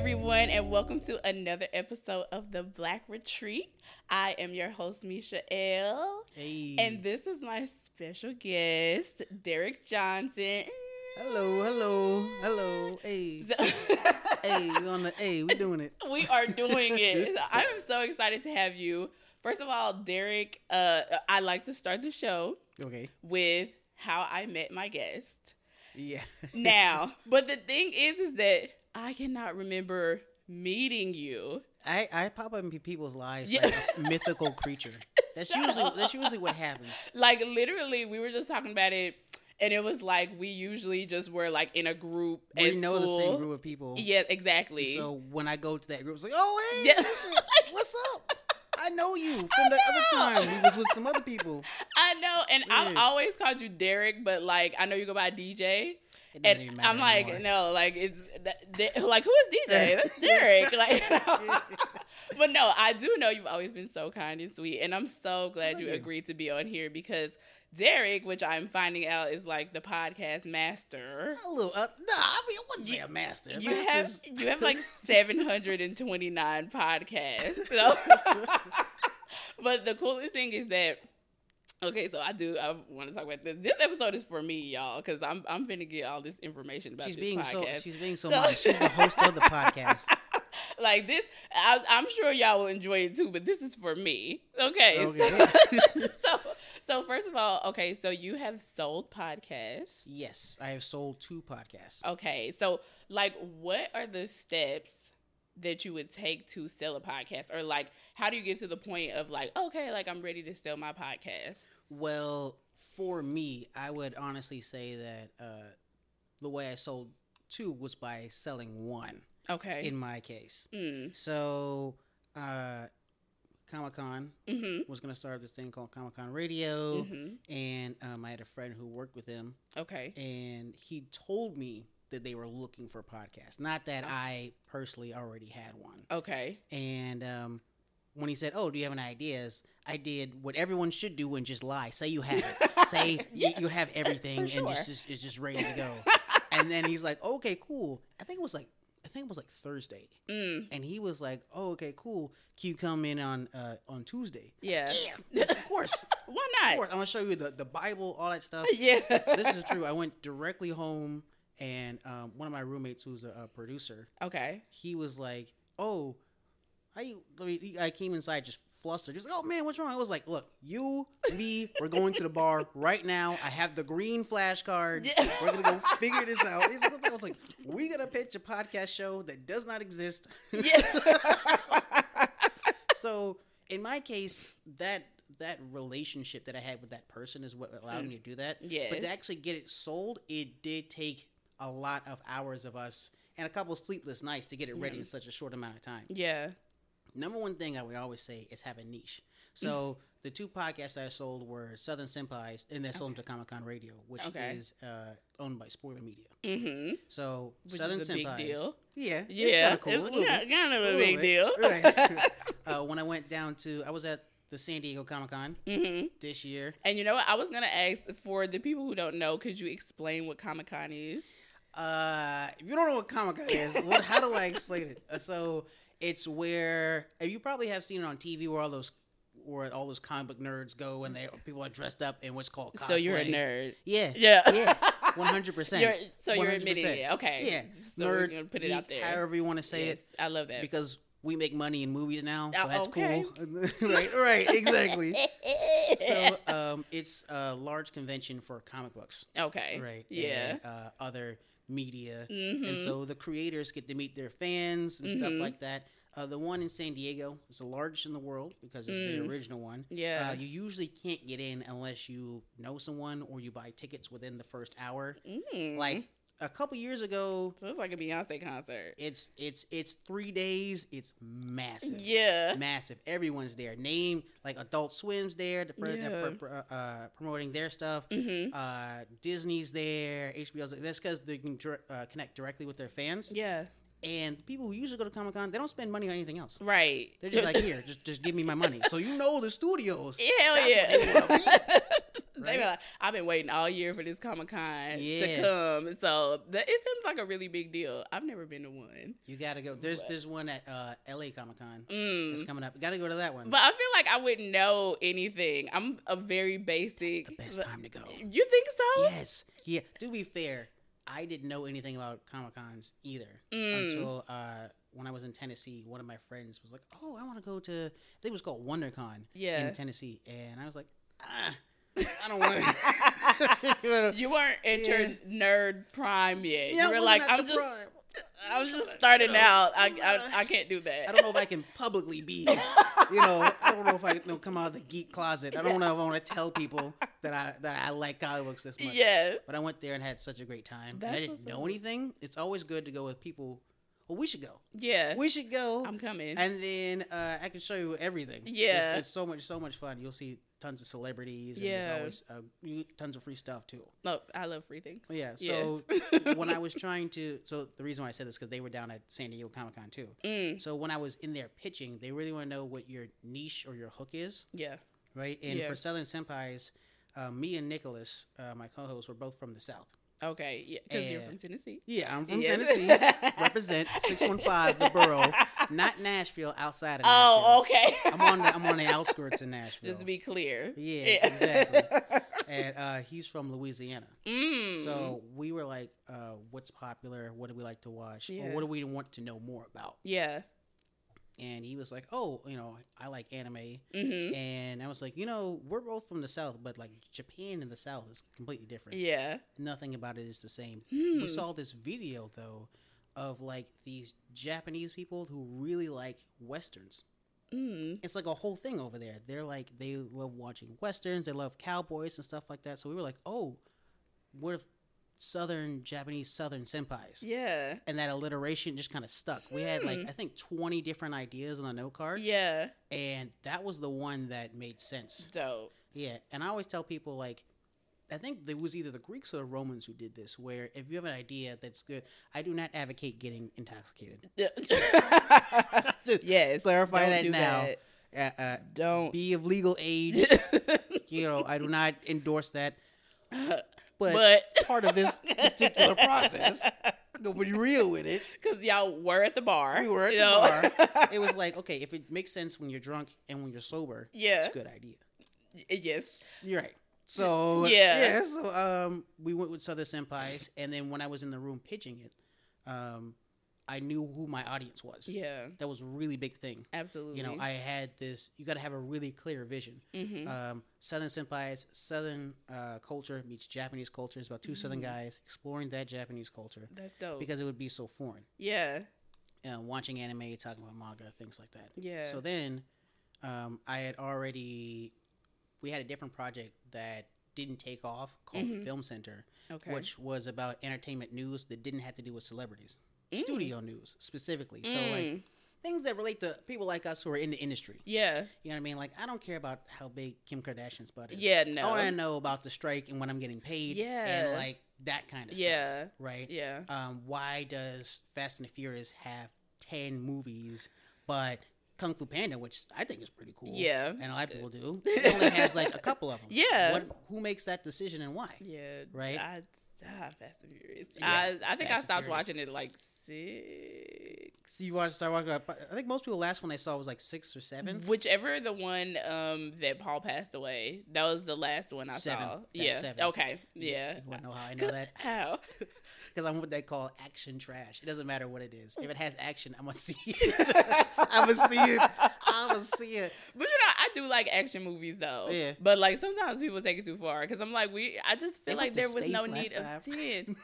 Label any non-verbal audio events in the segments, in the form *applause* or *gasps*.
everyone, and welcome to another episode of the Black Retreat. I am your host, Misha L. Hey. And this is my special guest, Derek Johnson. hello, hello, hello. Hey. *laughs* Hey, we on the hey, we doing it. we are doing it. *laughs* I'm so excited to have you. First of all, Derek, uh, I like to start the show Okay. with how I met my guest. Yeah. Now, *laughs* but the thing is, is that I cannot remember meeting you. I, I pop up in people's lives Yeah. like a *laughs* mythical creature. That's usually that's usually what happens. Like literally, we were just talking about it, and it was like we usually just were like in a group. We know the same group of people. Yeah, exactly. So when I go to that group, it's like, oh hey, Yeah. *laughs* What's up? I know you *laughs* from the know. other time we was with some other people. I know, and I've always called you Derek, but like I know you go by DJ. And I'm like, anymore. no, like it's that, like who is DJ? *laughs* That's Derek. Like, *laughs* but no, I do know you've always been so kind and sweet, and I'm so glad Thank you you. agreed to be on here because Derek, which I'm finding out is like the podcast master. A little, uh, nah, I mean, I wouldn't say a master. You have you have like *laughs* 729 podcasts. So. but the coolest thing is that okay, so I do I want to talk about this. This episode is for me, y'all, because I'm I'm finna get all this information about she's this being so she's being so So- modest. She's the host of the podcast. *laughs* like this, I, I'm sure y'all will enjoy it too, but this is for me. Okay. Okay. So, *laughs* so, so first of all, okay, so you have sold podcasts. yes, I have sold two podcasts. Okay, so like, what are the steps that you would take to sell a podcast, or like, how do you get to the point of like, okay, like I'm ready to sell my podcast? Well, for me, I would honestly say that uh, the way I sold two was by selling one Okay. in my case. mm. So, uh, Comic Con Mm-hmm. was going to start this thing called Comic Con Radio, Mm-hmm. and um, I had a friend who worked with him, Okay. and he told me that they were looking for podcasts. Not that I personally already had one. Okay. And um, when he said, "Oh, do you have any ideas?" I did what everyone should do and just lie. Say you have it. *laughs* Say you, Yeah, you have everything for and sure. just, just it's just ready to go. *laughs* and then he's like, "Okay, cool." I think it was like I think it was like Thursday, Mm. and he was like, "Oh, okay, cool. Can you come in on uh, on Tuesday?" Yeah. said, yeah, of course. *laughs* Why Of not? course. I'm gonna show you the the Bible, all that stuff. Yeah. this is true. I went directly home, and um, one of my roommates, who's a, a producer, Okay. he was like, "Oh, I I, mean, he- I came inside just flustered. Just like, oh man, what's wrong?" I was like, "Look, you, me, we're going to the bar right now. I have the green flashcards. Yeah. We're gonna go figure this out." He's like, I was like, "We gonna pitch a podcast show that does not exist." Yeah. *laughs* so in my case, that that relationship that I had with that person is what allowed me to do that. Yeah. But to actually get it sold, it did take a lot of hours of us and a couple sleepless nights to get it ready Yeah. in such a short amount of time. yeah. Number one thing I would always say is have a niche. So *laughs* the two podcasts I sold were Southern Senpais, and they sold them to Comic Con Radio, which Okay. is uh, owned by Spoiler Media. Mm-hmm. So Which Southern is a big deal. yeah, Yeah. it's kind of cool. a It's kind bit. kind of a little big bit. deal. Right. *laughs* *laughs* uh, when I went down to, I was at the San Diego Comic Con mm-hmm. this year. And you know what? I was gonna ask for the people who don't know. Could you explain what Comic Con is? Uh, if you don't know what Comic Con is, what, how do I explain it? Uh, so it's where you probably have seen it on TV where all those where all those comic book nerds go and they people are dressed up in what's called cosplay. So you're a nerd. Yeah. Yeah. Yeah. *laughs* One hundred percent. You're, so you're admitting it. Okay. Yeah. So we're Nerd. put it geek, out there. However you want to say Yes, it, I love that. because we make money in movies now, so Oh, that's okay. cool. *laughs* right. Right. Exactly. *laughs* so um, it's a large convention for comic books. okay. right? Yeah. And, uh, other media, Mhm. and so the creators get to meet their fans and stuff Mhm. like that. Uh, the one in San Diego is the largest in the world because it's Mm. the original one. Yeah. Uh, you usually can't get in unless you know someone or you buy tickets within the first hour. Mm. Like a couple years ago, so it's like a Beyonce concert. it's it's it's three days. It's massive. Yeah. Massive. Everyone's there. Name like Adult Swim's there. The fir- Yeah. they're pr- pr- uh, promoting their stuff. Mm-hmm. Uh, Disney's there. HBO's there. That's because they can dir- uh, connect directly with their fans. Yeah. And people who usually go to Comic Con, they don't spend money on anything else. Right. They're just like, *laughs* here, just just give me my money. So you know the studios. Hell yeah. *laughs* what they be like, I've been waiting all year for this Comic Con to come. So that, it seems like a really big deal. I've never been to one. You gotta go. There's But- there's one at uh, L.A. Comic Con Mm. that's coming up. You gotta go to that one. But I feel like I wouldn't know anything. I'm a very basic. it's the best time to go. You think so? Yes. Yeah. To be fair, I didn't know anything about Comic Cons either Mm. until uh, when I was in Tennessee. One of my friends was like, "Oh, I want to go to." I think it was called WonderCon Yeah. in Tennessee, and I was like, "Ah, I don't want to." *laughs* You weren't your *laughs* Yeah. nerd prime yet. Yeah, you were like, I'm just, prime. I'm *laughs* just starting out. I, I, I can't do that. I don't know if I can publicly be, you know, I don't know if I can come out of the geek closet. I don't know if I want to tell people that I that I like comic books this much. Yeah. But I went there and had such a great time. and I didn't know anything. It's always good to go with people. Well, we should go. Yeah. We should go. I'm coming. and then uh, I can show you everything. Yeah. it's, it's so much, so much fun. You'll see tons of celebrities. And Yeah. there's always uh, tons of free stuff too. Look, I love free things. Yeah. So Yes. *laughs* when I was trying to, so the reason why I said this because they were down at San Diego Comic Con too. Mm, So when I was in there pitching, they really want to know what your niche or your hook is, yeah. right? And Yeah. for Southern Senpais, uh, me and Nicholas, uh, my co-host, were both from the South. Okay. Yeah. Because you're from Tennessee. Yeah, I'm from Yes. Tennessee. Represent six one five the borough, not Nashville. Outside of Nashville. Oh, okay. I'm on the I'm on the outskirts of Nashville. Just to be clear. Yeah, exactly. *laughs* and uh, he's from Louisiana. mm. So we were like, uh, "What's popular? What do we like to watch? Yeah. Or what do we want to know more about?" yeah. And he was like, "Oh, you know, I like anime." Mm-hmm. And I was like, "You know, we're both from the South, but like Japan and the South is completely different. Yeah. Nothing about it is the same." Hmm. We saw this video though of like these Japanese people who really like westerns. Mm. It's like a whole thing over there. They're like they love watching westerns, they love cowboys and stuff like that. So we were like, "Oh, what if southern Japanese southern senpais?" Yeah. And that alliteration just kind of stuck. We had like Hmm. I think 20 different ideas on the note cards. Yeah. And that was the one that made sense. Dope. Yeah, and I always tell people like, I think it was either the Greeks or the Romans who did this. Where if you have an idea that's good, I do not advocate getting intoxicated. *laughs* *laughs* Just yes. clarify that now. that. Uh, uh, Don't. be of legal age. *laughs* you know, I do not endorse that. But, but *laughs* part of this particular process, *laughs* be real with it, because y'all were at the bar. we were at the know? bar. *laughs* It was like, okay, if it makes sense when you're drunk and when you're sober, Yeah. it's a good idea. yes. You're right. So Yeah. yeah, so um, we went with Southern Senpais, and then when I was in the room pitching it, um, I knew who my audience was. Yeah. That was a really big thing. Absolutely. You know, I had this. You got to have a really clear vision. hmm Um, Southern Senpais, Southern uh, culture meets Japanese culture. It's about 2 Southern Mm-hmm. guys exploring that Japanese culture That's dope. because it would be so foreign. yeah. Uh, watching anime, talking about manga, things like that. Yeah. So then, um, I had already, we had a different project that didn't take off called Mhm. Film Center, okay. which was about entertainment news that didn't have to do with celebrities, Mm. studio news specifically. So like Mm. things that relate to people like us who are in the industry. yeah. You know what I mean? Like I don't care about how big Kim Kardashian's butt is. Yeah. No. I want to know about the strike and when I'm getting paid. Yeah. And like that kind of stuff. yeah. Right. Yeah. Um, why does Fast and the Furious have ten movies, but Kung Fu Panda, which I think is pretty cool, Yeah. and a lot of people do, it only has like a *laughs* couple of them. Yeah. What? Who makes that decision and why? Yeah. Right? I, ah, Fast and Furious. Yeah, I, I think I stopped watching it like six. You watch Star Wars? I think most people last one they saw was like six or seven. Whichever the one um that Paul passed away, that was the last one I Seven. saw. That's yeah. seven. Okay. Yeah. You want to know how I know that? *laughs* How? *laughs* Because I'm what they call action trash. It doesn't matter what it is. If it has action, I'm gonna see it. *laughs* I'm gonna see it. I'm gonna see it. But you know, I do like action movies though. Yeah. But like sometimes people take it too far because I'm like, we. I just feel went like there was no need last of time. ten.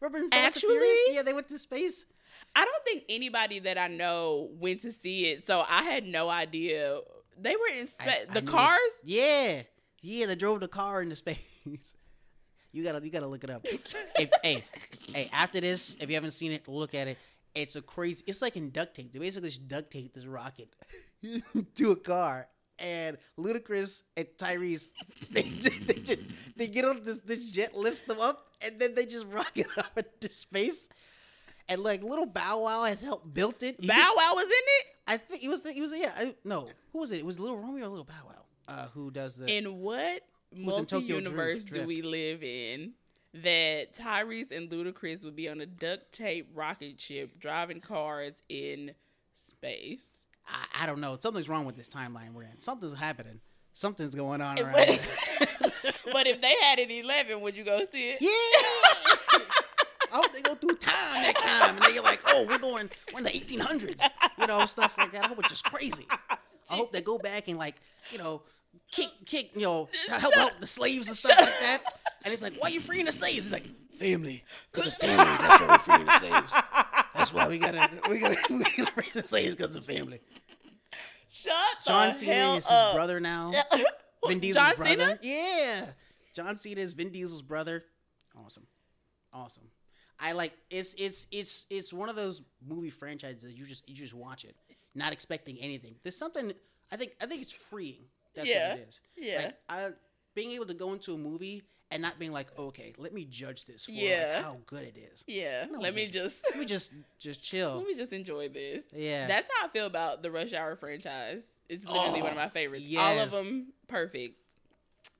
Remember in Fast and Actually? Yeah, they went to space. I don't think anybody that I know went to see it, so I had no idea. They were in I- spa- I the cars. Yeah, yeah, they drove the car into space. *laughs* You gotta, you gotta look it up. if, *laughs* hey, hey, after this, if you haven't seen it, look at it. It's a crazy. It's like in duct tape. They basically just duct tape this rocket *laughs* to a car, and Ludacris and Tyrese, *laughs* they, just- they just they get on this this jet lifts them up, and then they just rocket *laughs* up into space. And like little Bow Wow has helped built it. He Bow Wow was in it. I think it was the, it was yeah I, no who was it? It was Little Romeo or Little Bow Wow uh, who does the In what? was in Tokyo Drift- multi-universe do we live in that Tyrese and Ludacris would be on a duct tape rocket ship driving cars in space? I, I don't know. Something's wrong with this timeline we're in. Something's happening. Something's going on around. here. *laughs* but if they had an 11, would you go see it? yeah. I hope they go through time next time, and they're like, "Oh, we're going, we're in the 1800s," you know, stuff like that. I hope it's just crazy. I hope they go back and like, you know, kick, kick, you know, help out the slaves and stuff like that. And it's like, "Why are you freeing the slaves?" It's like, "Family, because of family. That's why we're freeing the slaves. That's why we gotta, we gotta, *laughs* we gotta free the slaves because of family." Shut John the Cena hell is his up. brother now. *laughs* Vin Diesel's John brother. Cena? Yeah. John Cena is Vin Diesel's brother. Awesome. Awesome. I like it's it's it's it's one of those movie franchises that you just you just watch it, not expecting anything. There's something I think I think it's freeing. That's Yeah. what it is. Yeah. Like I being able to go into a movie and not being like, okay, let me judge this for like, Yeah. how good it is. Yeah, No, let me just- just Let me just just chill. let me just enjoy this. Yeah. That's how I feel about the Rush Hour franchise. It's literally Oh, one of my favorites. All of them perfect.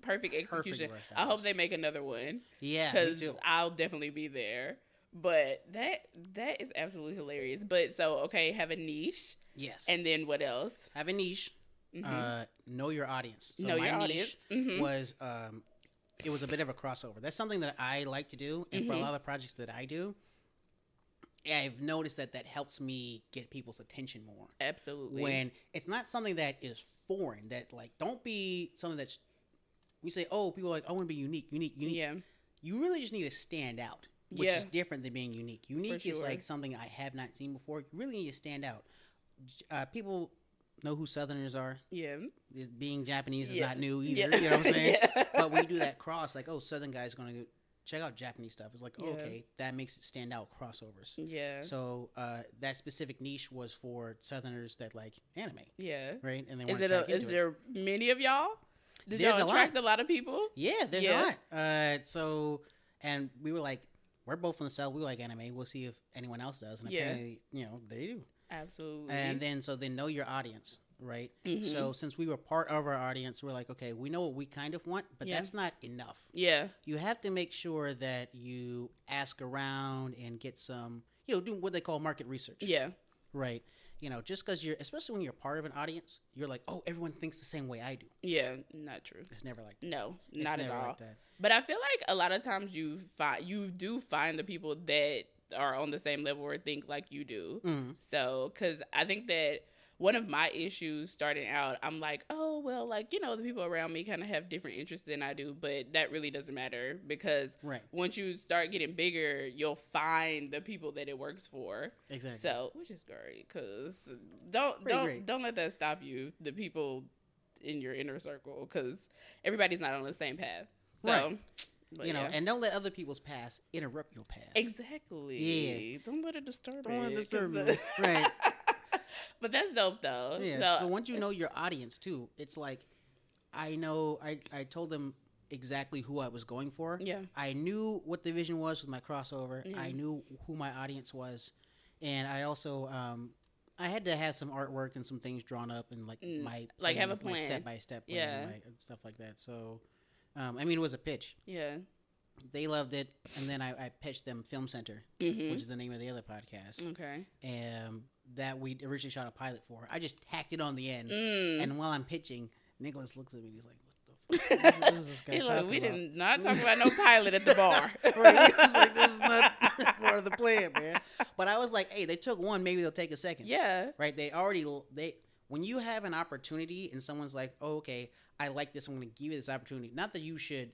Perfect execution. Rush I hope they make another one yeah, because. I'll definitely be there. But that that is absolutely hilarious. But so okay, have a niche, Yes. and then what else? have a niche. Mhm. Uh, know your audience. So know my your niche audience. Mhm. was um, it was a bit of a crossover. That's something that I like to do, and for a Mhm. lot of projects that I do, I've noticed that that helps me get people's attention more. Absolutely. When it's not something that is foreign, that like don't be something that's we say, oh, people are like I want to be unique, unique, unique. yeah, You really just need to stand out, which Yeah. is different than being unique. Unique is like something I have not seen before. You really need to stand out. Uh, people know who Southerners are yeah, being Japanese is Yeah. not new either. Yeah. You know what I'm *laughs* saying? Yeah. But you do that cross, like, oh, Southern guy's gonna check out Japanese stuff. It's like, okay, that makes it stand out crossovers. yeah, So uh, that specific niche was for Southerners that like anime, yeah. right? And they Is it to a, is it. there many of y'all? Did There's y'all a attract lot. a lot of people? Yeah, there's a lot. Uh, so and we were like, we're both from the south. We like anime. We'll see if anyone else does. And Yeah. apparently, you know, they do. Absolutely. And then so they know your audience, right? Mhm. So since we were part of our audience, we're like, okay, we know what we kind of want, but Yeah. that's not enough. yeah, You have to make sure that you ask around and get some, you know, do what they call market research, yeah, right? You know, just because you're, especially when you're part of an audience, you're like, oh, everyone thinks the same way I do. yeah. Not true. It's never like that. No, not at all. Like. But I feel like a lot of times you find you do find the people that are on the same level or think like you do. Mhm. So, because I think that one of my issues starting out, I'm like, oh well, like you know, the people around me kind of have different interests than I do, but that really doesn't matter because Right. once you start getting bigger, you'll find the people that it works for. Exactly. So, which is great, because don't don't great. don't let that stop you. The people in your inner circle, because everybody's not on the same path. So, Right. But you know, yeah. and don't let other people's past interrupt your path. exactly. Yeah. Don't let it disturb Don't it it, disturb you. Right. *laughs* but that's dope though. Yeah. So, So, once you know your audience too, it's like I know I I told them exactly who I was going for. yeah, I knew what the vision was with my crossover. Yeah. I knew who my audience was, and I also um I had to have some artwork and some things drawn up and like Mm, my like have a plan, step by step Yeah. like, and stuff like that. So, um, I mean, it was a pitch. yeah. They loved it, and then I, I pitched them Film Center, Mm-hmm. which is the name of the other podcast, Okay. um, that we originally shot a pilot for. I just tacked it on the end, Mm. and while I'm pitching, Nicholas looks at me and he's like, "What the *laughs* fuck? What is this guy He's like, we about?" did not talk about no pilot at the bar. *laughs* right? He was like, this is not *laughs* part of the plan, man. But I was like, hey, they took one, maybe they'll take a second. yeah. Right? They already they when you have an opportunity and someone's like, oh, okay, I like this, I'm going to give you this opportunity. Not that you should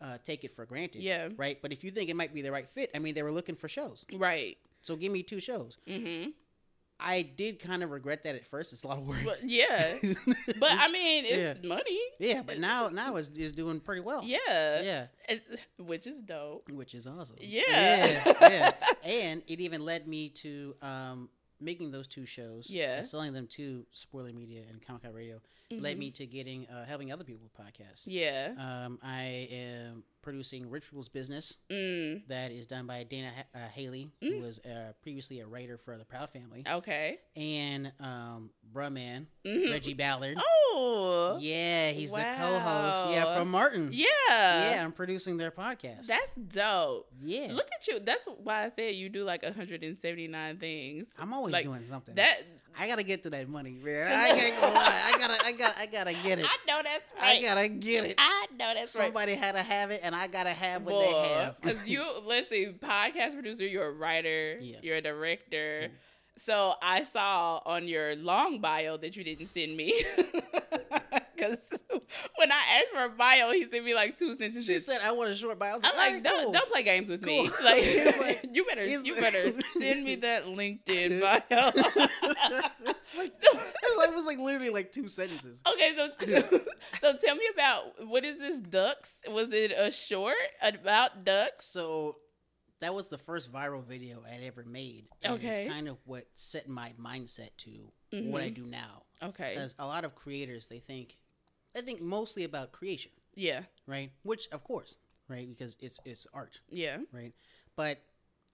uh, take it for granted. Yeah. Right. But if you think it might be the right fit, I mean, they were looking for shows, Right. so give me two shows. Mm-hmm. I did kind of regret that at first. It's a lot of work. But yeah. *laughs* But I mean, it's money. yeah, but now now it's, it's doing pretty well. Yeah. Yeah. It's- which is dope. which is awesome. Yeah. yeah, yeah. *laughs* And it even led me to um, making those two shows, Yeah. selling them to Spoiler Media and Comic Con Radio led me to getting uh, helping other people with podcasts. Mm-hmm. Yeah. Um, I am producing Rich People's Business Mm. that is done by Dana uh, Haley, who was uh, previously a writer for The Proud Family, Okay. and um, Bruh Man, Mhm. Reggie Ballard. Oh. Yeah, he's the co-host. Yeah, from Martin. Yeah. Yeah, I'm producing their podcast. That's dope. yeah, Look at you. That's why I said you do like 179 things. I'm always like, doing something. That I gotta get to that money, man. I can't gonna lie. I gotta, I gotta, I gotta get it. *laughs* I know that's right. I gotta get it. I know that's right. Somebody had to have it, and I gotta have what they have. Because *laughs* you, let's see, podcast producer, you're a writer, Yes. you're a director. Mm. So I saw on your long bio that you didn't send me. *laughs* Because *laughs* when I asked for a bio, he sent me like two she sentences. said I want a short bio. I I'm like, like, "Alright, don't cool." don't play games with me. Like, *laughs* like- *laughs* you better you better send me that LinkedIn bio. It's like, it was like literally like two sentences. Okay, so so tell me about what is this ducks? Was it a short about ducks? So that was the first viral video I would ever made. And Okay. It's kind of what set my mindset to what I Mhm. do now. Okay, Because a lot of creators, they think, they think mostly about creation, yeah, right? Which, of course, right? Because it's it's art, yeah, right? But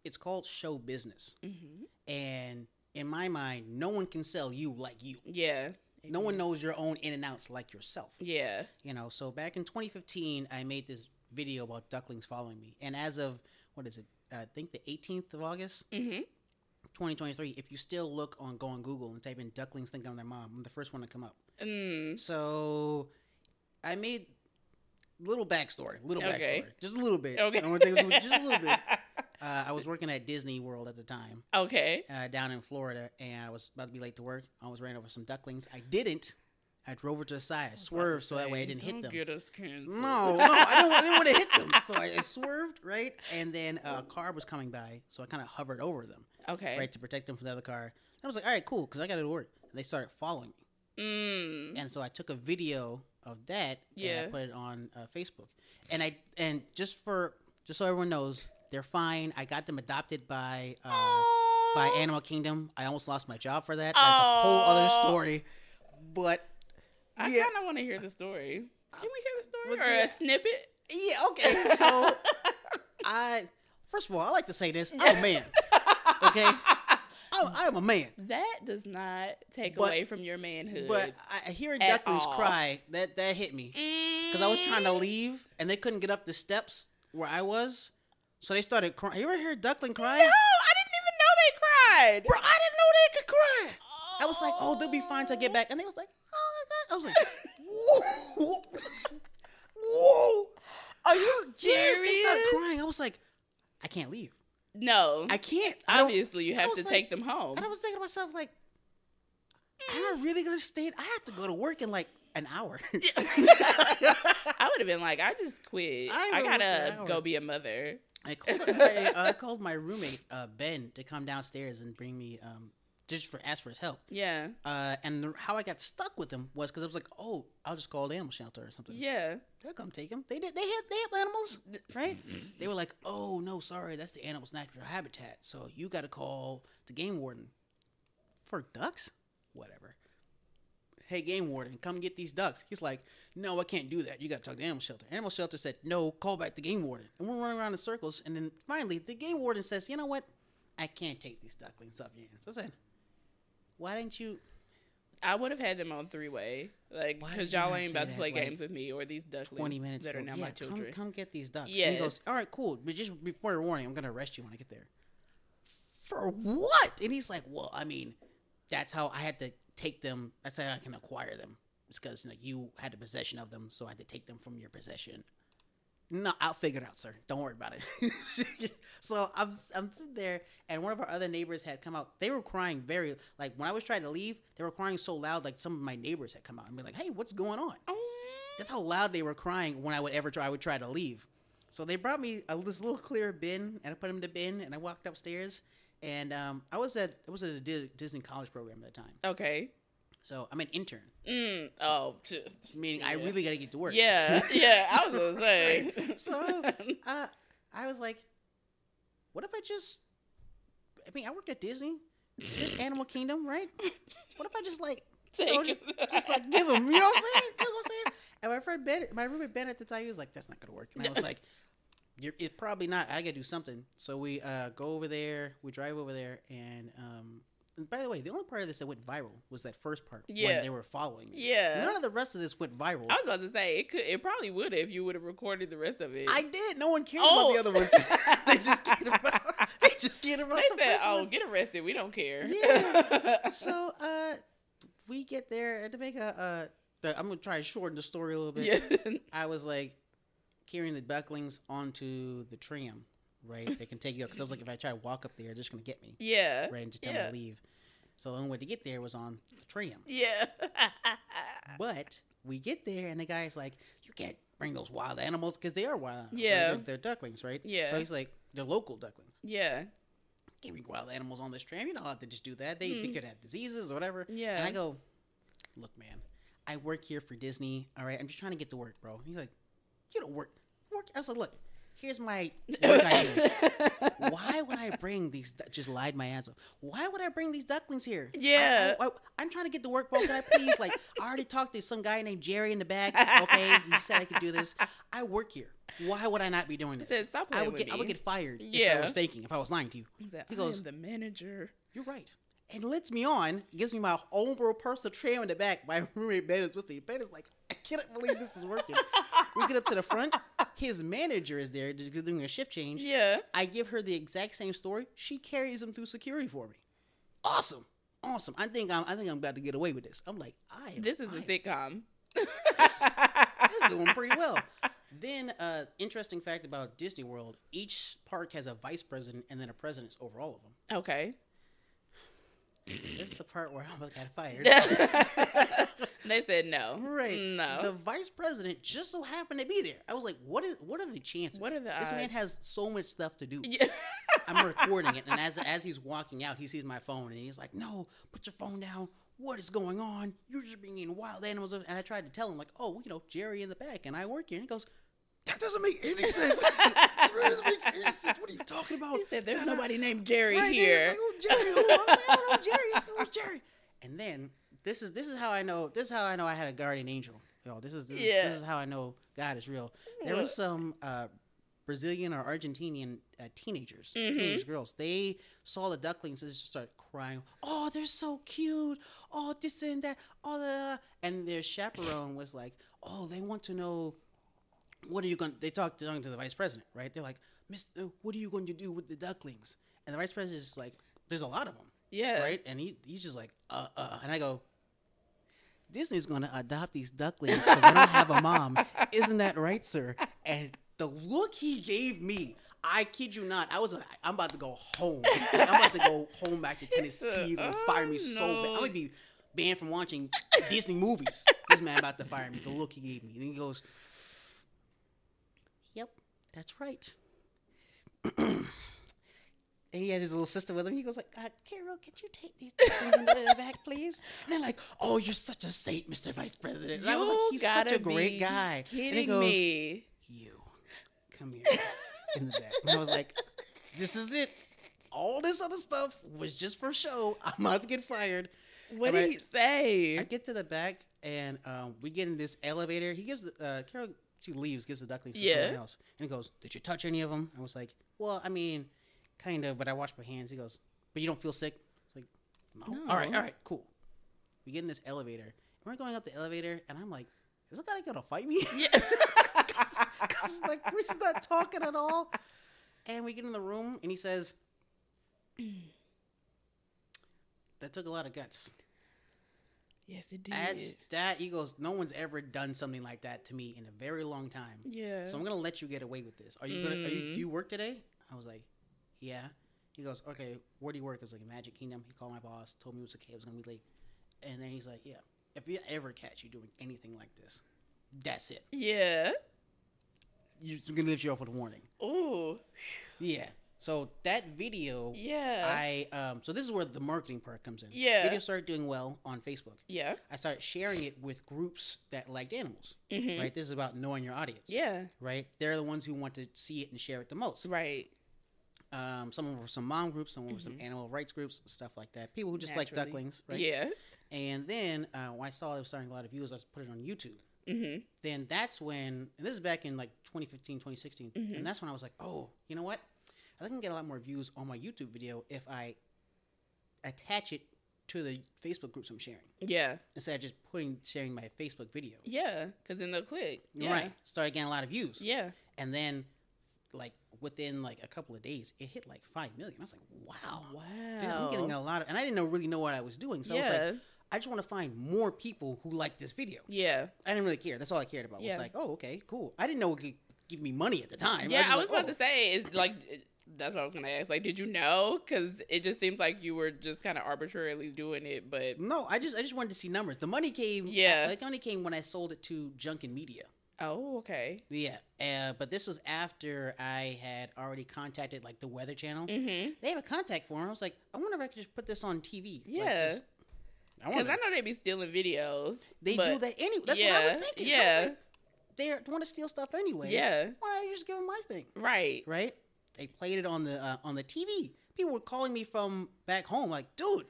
it's called show business, hmm and in my mind, no one can sell you like you. yeah. No one knows your own in and outs like yourself. Yeah. You know, so back in 2015, I made this video about ducklings following me, and as of what is it? I think the 18th of August, Mm-hmm. 2023. If you still look on, go on Google and type in ducklings think I'm their mom, I'm the first one to come up. Mm. So I made little backstory, little Okay. backstory, just a little bit. Okay. I don't wanna take it- just a little bit. *laughs* Uh, I was working at Disney World at the time, okay. uh, down in Florida, and I was about to be late to work. I was ran over some ducklings. I didn't. I drove her to the side. I swerved so that way I didn't hit them. Get us canceled. No, no, I didn't, I didn't want to hit them. So I, I swerved, right? And then a *laughs* car was coming by, so I kind of hovered over them, Okay. right, to protect them from the other car. I was like, all right, cool, because I got to work. And they started following me. Mm. And so I took a video of that and Yeah. I put it on uh, Facebook. And I and just for just so everyone knows, they're fine. I got them adopted by uh, by Animal Kingdom. I almost lost my job for that. That's a whole other story. But I yeah, kind of want to hear the story. Can we hear the story or the- a snippet? yeah, okay. So *laughs* I first of all, I like to say this. I'm man. *laughs* Okay, I'm, I'm a man. that does not take But- away from your manhood. But I, hearing ducklings all. cry that that hit me. because I was trying to leave and they couldn't get up the steps where I was, so they started crying. You ever hear duckling cry? No, I didn't even know they cried. Bro, I didn't know they could cry. I was like, oh, they'll be fine till I get back, and they was like, oh, my God. I was like, *laughs* whoa, *laughs* whoa. Are you Yes, they started crying. I was like, I can't leave. No. I can't. I. Obviously, you have to like- take them home. And I was thinking to myself, like, am I really gonna stay? I have to go to work in like an hour. *laughs* *laughs* I would have been like, I just quit. I I, gotta go be a mother. I called my, uh, called my roommate uh, Ben to come downstairs and bring me um just for ask for his help. Yeah. Uh, and the, how I got stuck with him was because I was like, oh, I'll just call the animal shelter or something. Yeah. They'll come take him. They did. They had they have animals, right? *laughs* they were like, oh no, sorry, that's the animal's natural habitat. So you got to call the game warden for ducks. Whatever. Hey, game warden, come get these ducks. He's like, no, I can't do that. You got to talk to the animal shelter. Animal shelter said, no, call back the game warden. And we're running around in circles. And then finally, the game warden says, you know what? I can't take these ducklings off your hands. I said, why didn't you? I would have had them on three way, like because y'all ain't about to play like, games with me or these ducklings 20 minutes that are now yeah, my children. Come, come get these ducks. And he goes, all right, cool. But just before your warning, I'm going to arrest you when I get there. For what? And he's like, well, I mean, that's how I had to take them. That's how I can acquire them. It's because you, know, you had the possession of them, so I had to take them from your possession. No, I'll figure it out, sir. Don't worry about it. *laughs* so I'm I'm sitting there, and one of our other neighbors had come out. They were crying very like when I was trying to leave. They were crying so loud, like some of my neighbors had come out and be like, "Hey, what's going on?" That's how loud they were crying when I would ever try. I would try to leave. So they brought me a, this little clear bin, and I put him in the bin, and I walked upstairs. And um, I was at it was at a Disney college program at the time, Okay. So I'm an intern, Mm. Oh. meaning I really got to get to work. Yeah. *laughs* Yeah. I was gonna say. So *laughs* uh, I was like, what if I just? I mean, I worked at Disney. this Animal Kingdom, right? What if I just like Take you know, just, just like give them, you know what I'm saying? You know what I'm saying? And my friend Ben, my roommate Ben at the time, he was like, "That's not gonna work," and I was like, You're, "It's probably not. I gotta do something." So we uh, go over there, we drive over there, and um, and by the way, the only part of this that went viral was that first part Yeah. when they were following me. Yeah. None of the rest of this went viral. I was about to say it could. It probably would if you would have recorded the rest of it. I did. No one cared Oh. about the other ones. *laughs* they just *laughs* cared about. They just cared about they the said, first "Oh, one. get arrested. We don't care." Yeah. *laughs* So, uh, we get there to make a. Uh, the, I'm gonna try to shorten the story a little bit. yeah. I was like carrying the ducklings onto the tram, right? They can take you up because I was like, if I try to walk up there, they're just gonna get me, yeah. right? And just tell yeah. me to leave. So the only way to get there was on the tram. Yeah. *laughs* But we get there, and the guy's like, "You can't bring those wild animals because they are wild. Animals. Yeah. they're, they're ducklings, right? Yeah. So he's like, they're local ducklings. yeah. Can't bring wild animals on this tram. You're not allowed to just do that. They, they Hmm. could have diseases or whatever. Yeah. And I go, look, man, I work here for Disney. All right, I'm just trying to get to work, bro. He's like, you don't work. Work. I was like, look, here's my *laughs* work. Why would I bring these? Just lied my ass off. Why would I bring these ducklings here? Yeah. I, am trying to get the work, bro. Can I please? Like, I already talked to some guy named Jerry in the back. Okay, he said I could do this. I work here. Why would I not be doing this? "Stop I would get. I would get fired if I was faking. If I was lying to you. He said, He goes- the manager. You're right. And lets me on, gives me my own little personal tram in the back. My roommate Ben is with me. Ben is like, I cannot believe this is working. we get up to the front. His manager is there, just doing a shift change. Yeah. I give her the exact same story. She carries him through security for me. Awesome, awesome. I think I'm. I think I'm about to get away with this. I'm like, I. Am, This is I a sitcom. doing pretty well. Then, uh, interesting fact about Disney World: each park has a vice president and then a president over all of them. Okay. This is the part where I almost got fired. *laughs* *laughs* they said no. Right. No. The vice president just so happened to be there. I was like, what is what are the chances? What are the This man has so much stuff to do. yeah. *laughs* I'm recording it and as as he's walking out, he sees my phone and he's like, "No, put your phone down. What is going on? You're just bringing wild animals." And I tried to tell him like, "Oh, you know, Jerry in the back and I work here." And he goes, "That doesn't make any *laughs* sense. that doesn't make any sense. What are you talking about?" He said, "There's Da-da." nobody named Jerry Right, here." Like, oh, Jerry, who? I was like, I don't know Jerry. It's oh, Jerry. And then this is this is how I know this is how I know I had a guardian angel. You know, this is this, is Yeah. this is how I know God is real. There was some uh, Brazilian or Argentinian uh, teenagers, Mhm. teenage girls. They saw the ducklings and just started crying. Oh, they're so cute. Oh, this and that. Oh, the and their chaperone was like, oh, they want to know what are you going? to They talked to, to the vice president, right? They're like, Mister, what are you going to do with the ducklings? And the vice president is like, there's a lot of them, Yeah. right? And he he's just like, uh, uh, and I go. Disney's gonna adopt these ducklings because they don't have a mom. *laughs* Isn't that right, sir? And the look he gave me, I kid you not, I was like, I'm about to go home. I'm about to go home back to *laughs* Tennessee. He's gonna fire me Oh, so bad. I'm gonna be banned from watching *laughs* Disney movies. This man about to fire me. The look he gave me, and he goes, "Yep, that's right." *clears throat* And he had his little sister with him. He goes like, uh, "Carol, could you take these things in the back, please?" And they're like, "Oh, you're such a saint, Mr. Vice President." And I was like, You "He's such a great guy." Kidding and he goes, me. "You, come here in the back." And I was like, "This is it. All this other stuff was just for show. I'm about to get fired." What All did right. he say? I get to the back and um, we get in this elevator. He gives uh, Carol. She leaves, gives the ducklings to Yeah. someone else, and he goes, "Did you touch any of them?" I was like, "Well, I mean, kind of, but I washed my hands." He goes, "But you don't feel sick?" It's like, no. No. All right, all right, cool." We get in this elevator. And we're going up the elevator, and I'm like, "Is this guy gonna fight me?" yeah. *laughs* Cause like we're not talking at all. And we get in the room, and he says, "That took a lot of guts." Yes, it did. As that, he goes, no one's ever done something like that to me in a very long time. yeah. So I'm gonna let you get away with this. Are you gonna? Are you, Mm. do you work today? I was like, yeah. He goes, okay. Where do you work? I was like, Magic Kingdom. He called my boss, told me it was okay. I was gonna be late. And then he's like, yeah. If you ever catch you doing anything like this, that's it. yeah. You're gonna lift you up with a warning. Ooh. Yeah. So that video, Yeah. I um. So this is where the marketing part comes in. Yeah. Video started doing well on Facebook. yeah. I started sharing it with groups that liked animals. Mhm. Right. This is about knowing your audience. Yeah. Right. They're the ones who want to see it and share it the most. Right. Um, some of them were some mom groups, some were some animal rights groups, stuff like that. People who just like Mm-hmm. Ducklings, right? Yeah. And then uh, when I saw it was starting a lot of views, I put it on YouTube. Mm-hmm. Then that's when, and this is back in like 2015, 2016, Mm-hmm. and that's when I was like, oh, you know what? I think I can get a lot more views on my YouTube video if I attach it to the Facebook groups I'm sharing Yeah. instead of just putting sharing my Facebook video. Yeah. Because then they'll click. Yeah. Right. Started getting a lot of views. Yeah. And then, like within like a couple of days, it hit like five million. I was like, wow. Wow. Dude, I'm getting a lot of, and I didn't know really know what I was doing. So I was like, I just want to find more people who like this video. yeah. I didn't really care. That's all I cared about. Yeah. Was like, oh, okay, cool. I didn't know it could give me money at the time. Yeah, just I was like, about oh. to say is like that's what I was gonna ask. Like, did you know? Because it just seems like you were just kind of arbitrarily doing it. But No, I just I just wanted to see numbers. The money came. Yeah. like money came when I sold it to Jukin Media. oh, okay. Yeah, uh, but this was after I had already contacted like the Weather Channel. Mm-hmm. They have a contact form. I was like, I wonder if I could just put this on TV. Like, Yeah. just- I Because wonder. I know they be stealing videos. they do that anyway. That's what I was Yeah, thinking. yeah. Was like, they want to steal stuff anyway. Yeah. Why don't you just give them my thing? Right. Right? They played it on the uh, on the TV. People were calling me from back home, like, dude.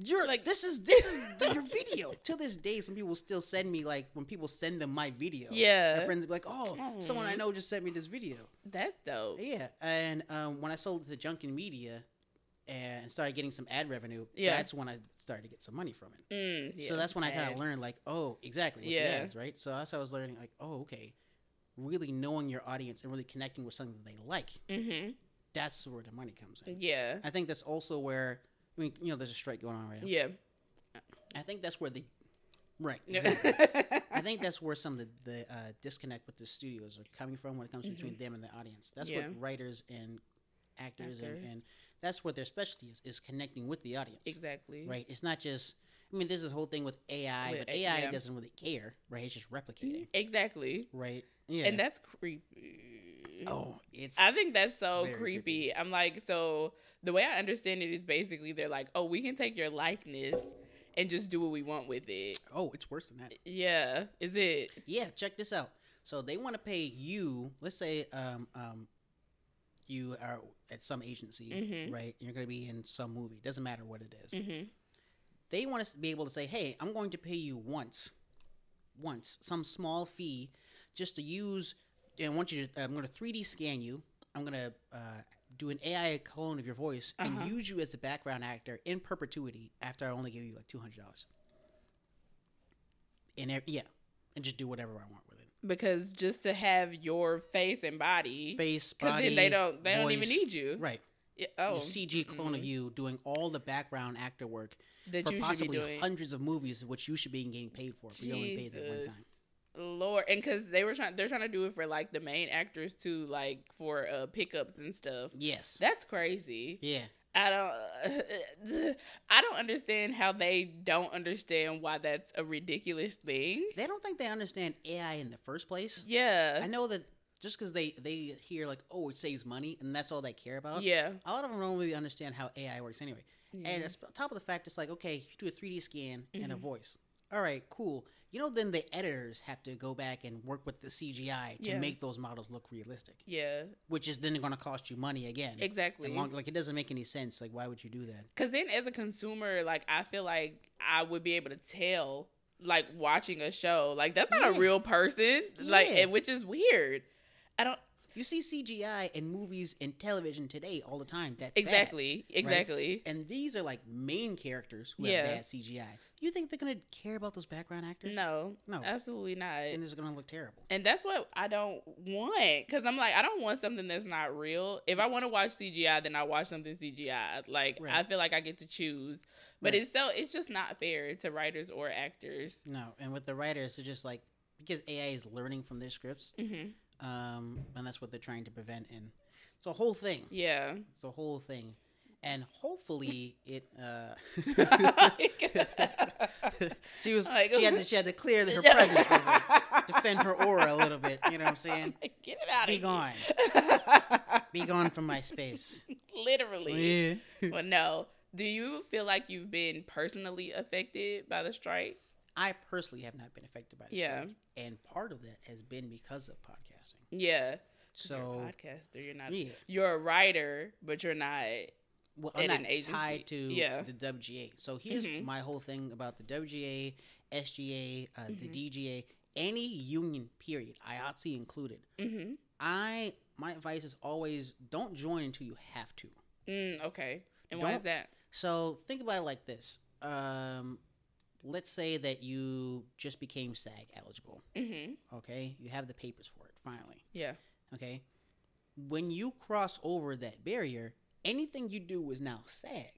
You're Like- this is this is *laughs* your video. to this day, some people still send me like when people send them my video. Yeah. my friends be like, "Oh, someone I know just sent me this video." That's dope. Yeah, and um, when I sold it to Jukin Media and started getting some ad revenue, Yeah. that's when I started to get some money from it. Mm, yeah, so that's when I kind of learned, like, oh, exactly, Yeah. ads, right? So that's I was learning, like, oh, okay, really knowing your audience and really connecting with something that they like. Mhm. That's where the money comes in. Yeah. I think that's also where, I mean, you know, there's a strike going on right now. Yeah. I think that's where the, right, exactly. *laughs* I think that's where some of the, the uh, disconnect with the studios are coming from when it comes between them and the audience. That's Mm-hmm. Yeah. what writers and actors, Actors. And, and that's what their specialty is, is connecting with the audience. exactly. Right? It's not just, I mean, there's this whole thing with AI, With but AI yeah. Mm-hmm. doesn't really care, right? It's just replicating, Exactly. right? Yeah. And that's creepy. oh, it's, I think that's so creepy. creepy. I'm like, so the way I understand it is basically they're like, oh, we can take your likeness and just do what we want with it. oh, it's worse than that. Yeah. Is it? Yeah, check this out. So they want to pay you. Let's say um, um, you are at some agency, Mhm. right? You're going to be in some movie. Doesn't matter what it is. Mm-hmm. They want to be able to say, "Hey, I'm going to pay you once, once some small fee, just to use. And I want you to. I'm going to 3D scan you. I'm going to uh, do an AI clone of your voice Uh-huh. and use you as a background actor in perpetuity. After I only give you like two hundred dollars. And ev- yeah, and just do whatever I want with it. Because just to have your face and body, face, body. then they don't they don't even need you. Right. Yeah, oh, CG clone of you doing all the background actor work that for you should be possibly doing. hundreds of movies, which you should be getting paid for. But you only paid that one time. Lord, and because they were trying, they're trying to do it for like the main actors too, like for uh, pickups and stuff. Yes. That's crazy. yeah. I don't, *laughs* I don't understand how they don't understand why that's a ridiculous thing. They don't think they understand AI in the first place. Yeah, I know that just because they they hear like, oh, it saves money, and that's all they care about. yeah, A lot of them don't really understand how AI works anyway. Yeah. And it's, on top of the fact, it's like, okay, you do a 3D scan and a Mm-hmm. voice. All right, cool. You know, then the editors have to go back and work with the CGI to Yeah. make those models look realistic, yeah, which is then going to cost you money again. exactly. Long, like, it doesn't make any sense. Like, why would you do that? Because then, as a consumer, like I feel like I would be able to tell, like watching a show, like that's not a real person, like Yeah. which is weird. I don't You see CGI in movies and television today all the time. That's bad. exactly, exactly. And these are like main characters who Yeah. have bad CGI. You think they're gonna care about those background actors? No, No. absolutely not. And it's gonna look terrible. And that's what I don't want. Cause I'm like, I don't want something that's not real. If I want to watch CGI, then I watch something CGI. Like I feel like I get to choose. But Right. it's so it's just not fair to writers or actors. No, and with the writers, it's just like because AI is learning from their scripts, hmm um, and that's what they're trying to prevent. And it's a whole thing. Yeah. It's a whole thing, and hopefully *laughs* it. Uh, *laughs* she was Like- she had to she had to clear her presence, her, *laughs* defend her aura a little bit. You know what I'm saying? Get it out of Be gone, be gone from my space. Literally. Yeah. But no. Do you feel like you've been personally affected by the strike? I personally have not been affected by this, Yeah. strike, and part of that has been because of podcasting. Yeah. So you're a podcaster. You're not. Yeah. You're a writer, but you're not. well, I'm not tied to Yeah. the WGA. So here's Mhm. my whole thing about the WGA, SGA, uh, the Mhm. DGA, any union period, IATSE included. Mm-hmm. I my advice is always don't join until you have to. Mm, okay. And why Don't- is that? So think about it like this. Um, let's say that you just became SAG eligible. Mm-hmm. Okay, you have the papers for it finally. Yeah. Okay, when you cross over that barrier, anything you do is now SAG,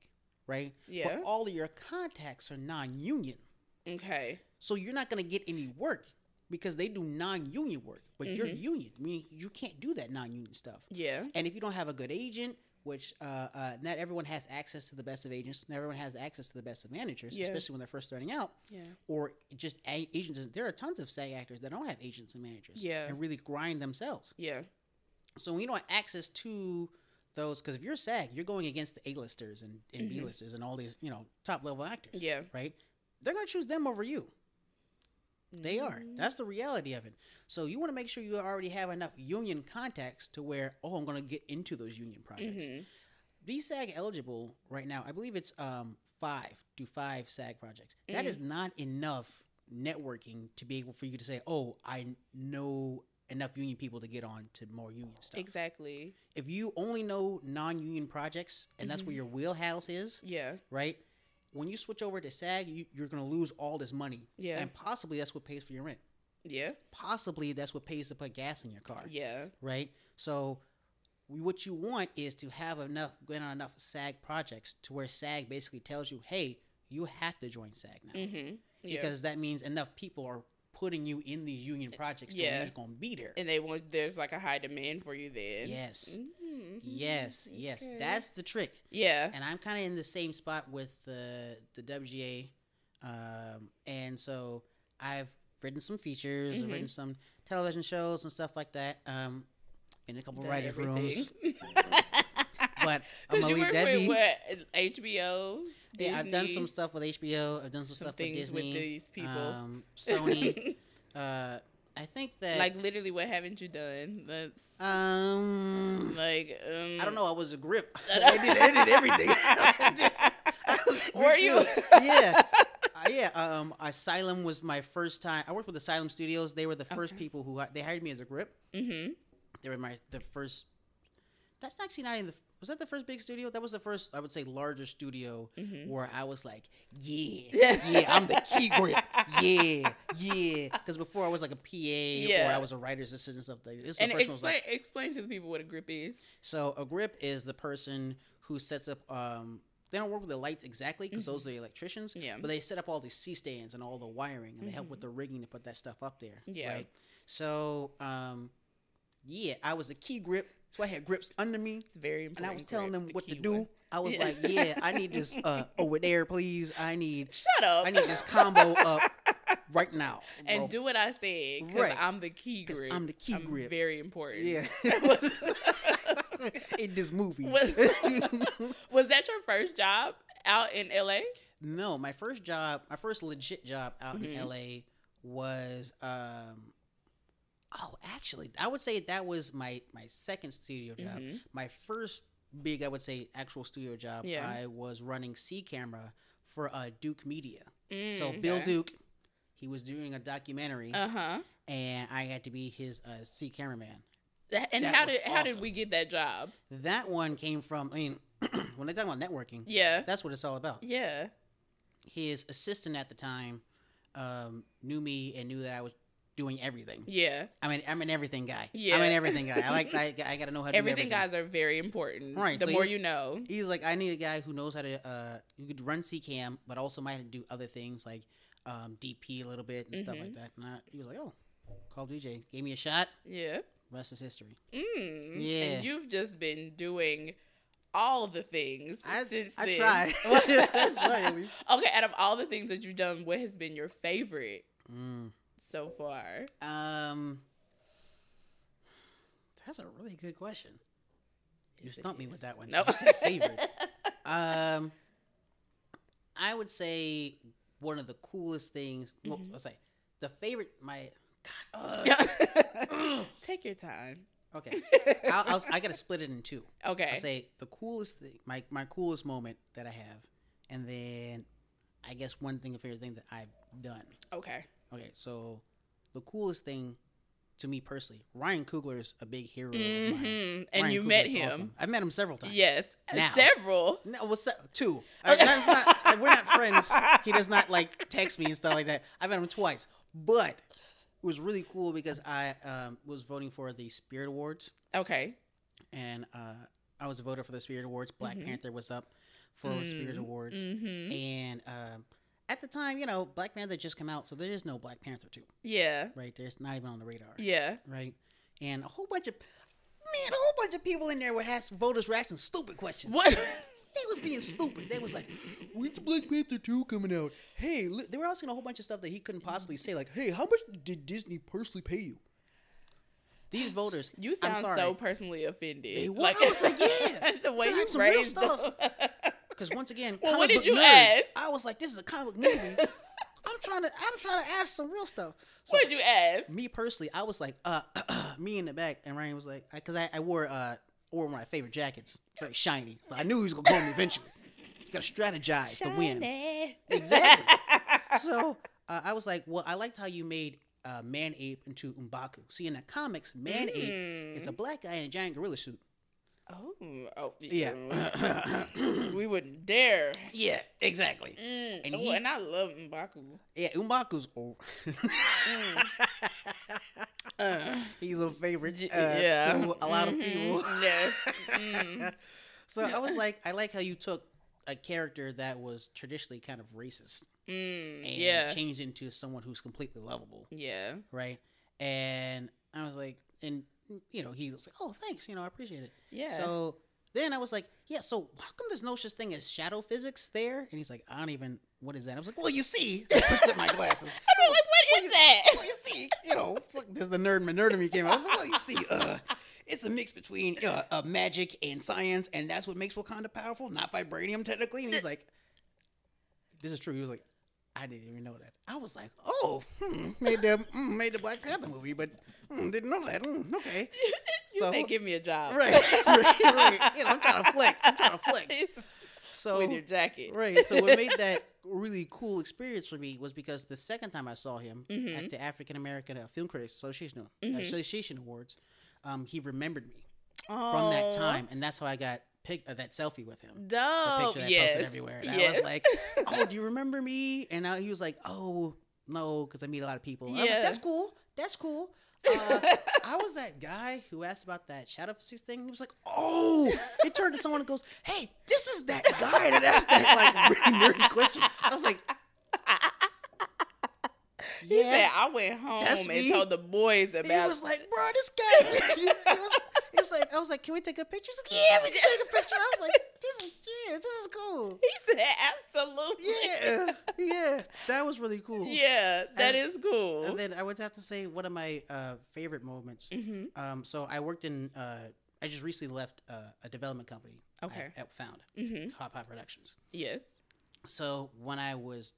right? Yeah. But all of your contacts are non-union, Okay. so you're not gonna get any work because they do non-union work. But you're Mhm. union. I mean, you can't do that non-union stuff. Yeah. And if you don't have a good agent, which uh, uh, not everyone has access to the best of agents, not everyone has access to the best of managers, Yeah. especially when they're first starting out, Yeah. or just a- agents. There are tons of SAG actors that don't have agents and managers, Yeah. and really grind themselves. Yeah. So when you don't have access to those, because if you're SAG, you're going against the A-listers and, and Mhm. B-listers and all these, you know, top level actors, Yeah. right? They're gonna choose them over you. They are. Mm. That's the reality of it. So you want to make sure you already have enough union contacts to where, oh, I'm going to get into those union projects. Mhm. Be SAG eligible right now. I believe it's um five. Do five SAG projects. That Mhm. is not enough networking to be able for you to say, oh, I know enough union people to get on to more union stuff. Exactly. If you only know non-union projects and that's where Mhm. your wheelhouse is, Yeah. right? When you switch over to SAG, you, you're going to lose all this money, Yeah. and possibly that's what pays for your rent. Yeah. Possibly that's what pays to put gas in your car Yeah. right? So what you want is to have enough, going on enough SAG projects to where SAG basically tells you, hey, you have to join SAG now Mm-hmm. Yeah. because that means enough people are putting you in these union projects. Yeah, you're gonna be there. and they want there's like a high demand for you then. Yes, Mhm. Yes, yes. Okay. That's the trick. Yeah. And I'm kind of in the same spot with the the WGA, um, and so I've written some features, I've Mhm. written some television shows and stuff like that. Um, in a couple Done writer's rooms, *laughs* but I'm gonna you leave that with what HBO. Yeah, I've done some stuff with HBO. I've done some, some stuff with Disney, with these people. um, Sony. *laughs* uh, I think that like literally, what haven't you done? That's um, like um, I don't know. I was a grip. *laughs* *laughs* I did, I did everything. *laughs* I did- I Were you? yeah, uh, yeah. Um, Asylum was my first time. I worked with Asylum Studios. They were the first Okay. people who they hired me as a grip. mm-hmm. They were my the first. That's actually not in the. Was that the first big studio? That was the first, I would say, larger studio Mhm. where I was like, yeah, *laughs* yeah, I'm the key grip, yeah, yeah. Because before I was like a PA or I was a writer's assistant and stuff like. This And the first one was explain like, explain to the people what a grip is. so a grip is the person who sets up. Um, they don't work with the lights exactly because those are the electricians. Yeah. But they set up all these C stands and all the wiring, and they help with the rigging to put that stuff up there. Yeah. Right. So, um, yeah, I was a key grip. So I had grips under me. It's very important. And. I was telling grip, them the what to do. one. I was Yeah. like, "Yeah, I need this uh, *laughs* over there, please. I need, *laughs* Shut up. I need this combo up right now." and do what I said because Right. I'm the key grip. I'm the key grip. Very important. yeah. *laughs* in this movie. Was- Was that your first job out in LA? no, my first job, my first legit job out in Mhm. LA was um oh, actually, I would say that was my my second studio job. Mhm. My first big, I would say, actual studio job. Yeah. I was running C camera for uh, Duke Media. Mm, So Bill Duke, he was doing a documentary, Uh huh. and I had to be his uh, C cameraman. And That how did how did we get that job? That one came from. I mean, *clears throat* when they talk about networking, Yeah. that's what it's all about. Yeah. His assistant at the time um, knew me and knew that I was doing everything. Yeah. I mean, I'm an everything guy. Yeah. I'm an everything guy. I like. I, I got to know how to Everything do everything. guys are very important. Right, The so more you- you know. He's like, I need a guy who knows how to. Uh, you could run CCam, but also might do other things like um, DP a little bit and stuff Mm-hmm. like that. And I, he was like, oh, call DJ, gave me a shot. Yeah. Rest is history. Mm. Yeah. And you've just been doing all the things I, since I *laughs* then. try. I try at least. *laughs* okay, out of all the things that you've done, what has been your favorite Mm. So far? Um, that's a really good question. You stumped me with that one. Nope. Favorite. *laughs* um, I would say one of the coolest things. Well, Mhm. let's say the favorite. My God, uh, *laughs* Take your time. Okay, I'll, I'll, I gotta split it in two. okay. I'll say the coolest thing, my my coolest moment that I have, and then I guess one thing, a favorite thing that I've done. okay. Okay, so the coolest thing to me personally, Ryan Coogler is a big hero of mine. hmm And Ryan you Coogler met him. awesome. I've met him several times. Yes. Now. Several. No, well, se- two. *laughs* Uh, that's not. uh, we're not friends. He does not like text me and stuff like that. I've met him twice, but it was really cool because I um, was voting for the Spirit Awards, Okay. and uh, I was a voter for the Spirit Awards. Black Mhm. Panther was up for Spirit Awards, Mm-hmm. and um, at the time, you know, Black Panther just come out, so there is no Black Panther two, Yeah. right? There's not even on the radar, Yeah. right? And a whole bunch of man, a whole bunch of people in there were asking voters were asking stupid questions. What? *laughs* They was being stupid. They was like, "When's Black Panther two coming out?" Hey, they were asking a whole bunch of stuff that he couldn't possibly say. Like, "Hey, how much did Disney personally pay you?" These voters, You I'm sound sorry, so personally offended. They were. I was like, *laughs* yeah. the way you "Like, some real phrased stuff." *laughs* because once again, Well, what did you nerd, ask? I was like, "This is a comic movie." *laughs* I'm trying to, I'm trying to ask some real stuff. So, what did you ask? me personally, I was like, uh, *clears throat* me in the back, and Ryan was like, because I, I wore uh wore one of my favorite jackets, very shiny, so I knew he was gonna call me eventually. You gotta strategize to win. Exactly. *laughs* so uh, I was like, well, I liked how you made uh, Man Ape into M'Baku. See, in the comics, Man Ape is a black guy in a giant gorilla suit. Oh, oh Yeah. we wouldn't dare. Yeah, exactly. Mm. And oh, he- and I love Mbaku. Yeah, M'Baku's oh. *laughs* Uh, He's a favorite uh, yeah. to a lot of Mhm. people. yes. Mm. *laughs* so I was *laughs* like, I like how you took a character that was traditionally kind of racist Mm. and Yeah. changed into someone who's completely lovable, Yeah. right? And I was like, and you know, he was like, "Oh, thanks, you know, I appreciate it." Yeah. So then I was like, "Yeah, so how come there's no such thing as shadow physics there?" And he's like, "I don't even. What is that?" I was like, "Well, you see." I pushed up my *laughs* glasses. I mean, like, what is that? well, you see, you know, this is the nerd nerd me came out. I was like, well, you see, uh, it's a mix between uh, uh, magic and science, and that's what makes Wakanda powerful, not vibranium technically. And he's like, this is true. He was like, I didn't even know that. I was like, oh, hmm, made the mm, made the Black Panther movie, but mm, didn't know that. Mm, okay, *laughs* You So- say, give me a job. right, *laughs* right, right. You know, I'm trying to flex. I'm trying to flex. *laughs* So With your jacket. Right. So what made that really cool experience for me was because the second time I saw him Mhm. at the African American uh, Film Critics Association Mhm. Association Awards, um, he remembered me Oh, from that time, and that's how I got pic- uh, that selfie with him. The picture that I yes. posted everywhere. And I was like, *laughs* "Oh, do you remember me?" And I, he was like, "Oh, no," because I meet a lot of people. I was Yeah. like, "That's cool. That's cool." Uh, *laughs* I was that guy who asked about that shadow physics thing. He was like, "Oh!" It turned to someone and goes, "Hey, this is that guy that asked that like *laughs* really nerdy question." I was like, He "Yeah." said, I went home and told the boys about." He was like, "Bro, this guy." he, was, he was like, "I was like, can we take a picture?" He's like, "Yeah, we can take a picture." I was like, "This is yeah, this is cool." *laughs* He said, absolutely. Yeah, yeah, that was really cool. Yeah, that And- is cool. And then I would have to say one of my uh, favorite moments. hmm Um, so I worked in. Uh, I just recently left uh, a development company. Okay. I, I found hmm Hot Pot Productions. Yes. So when I was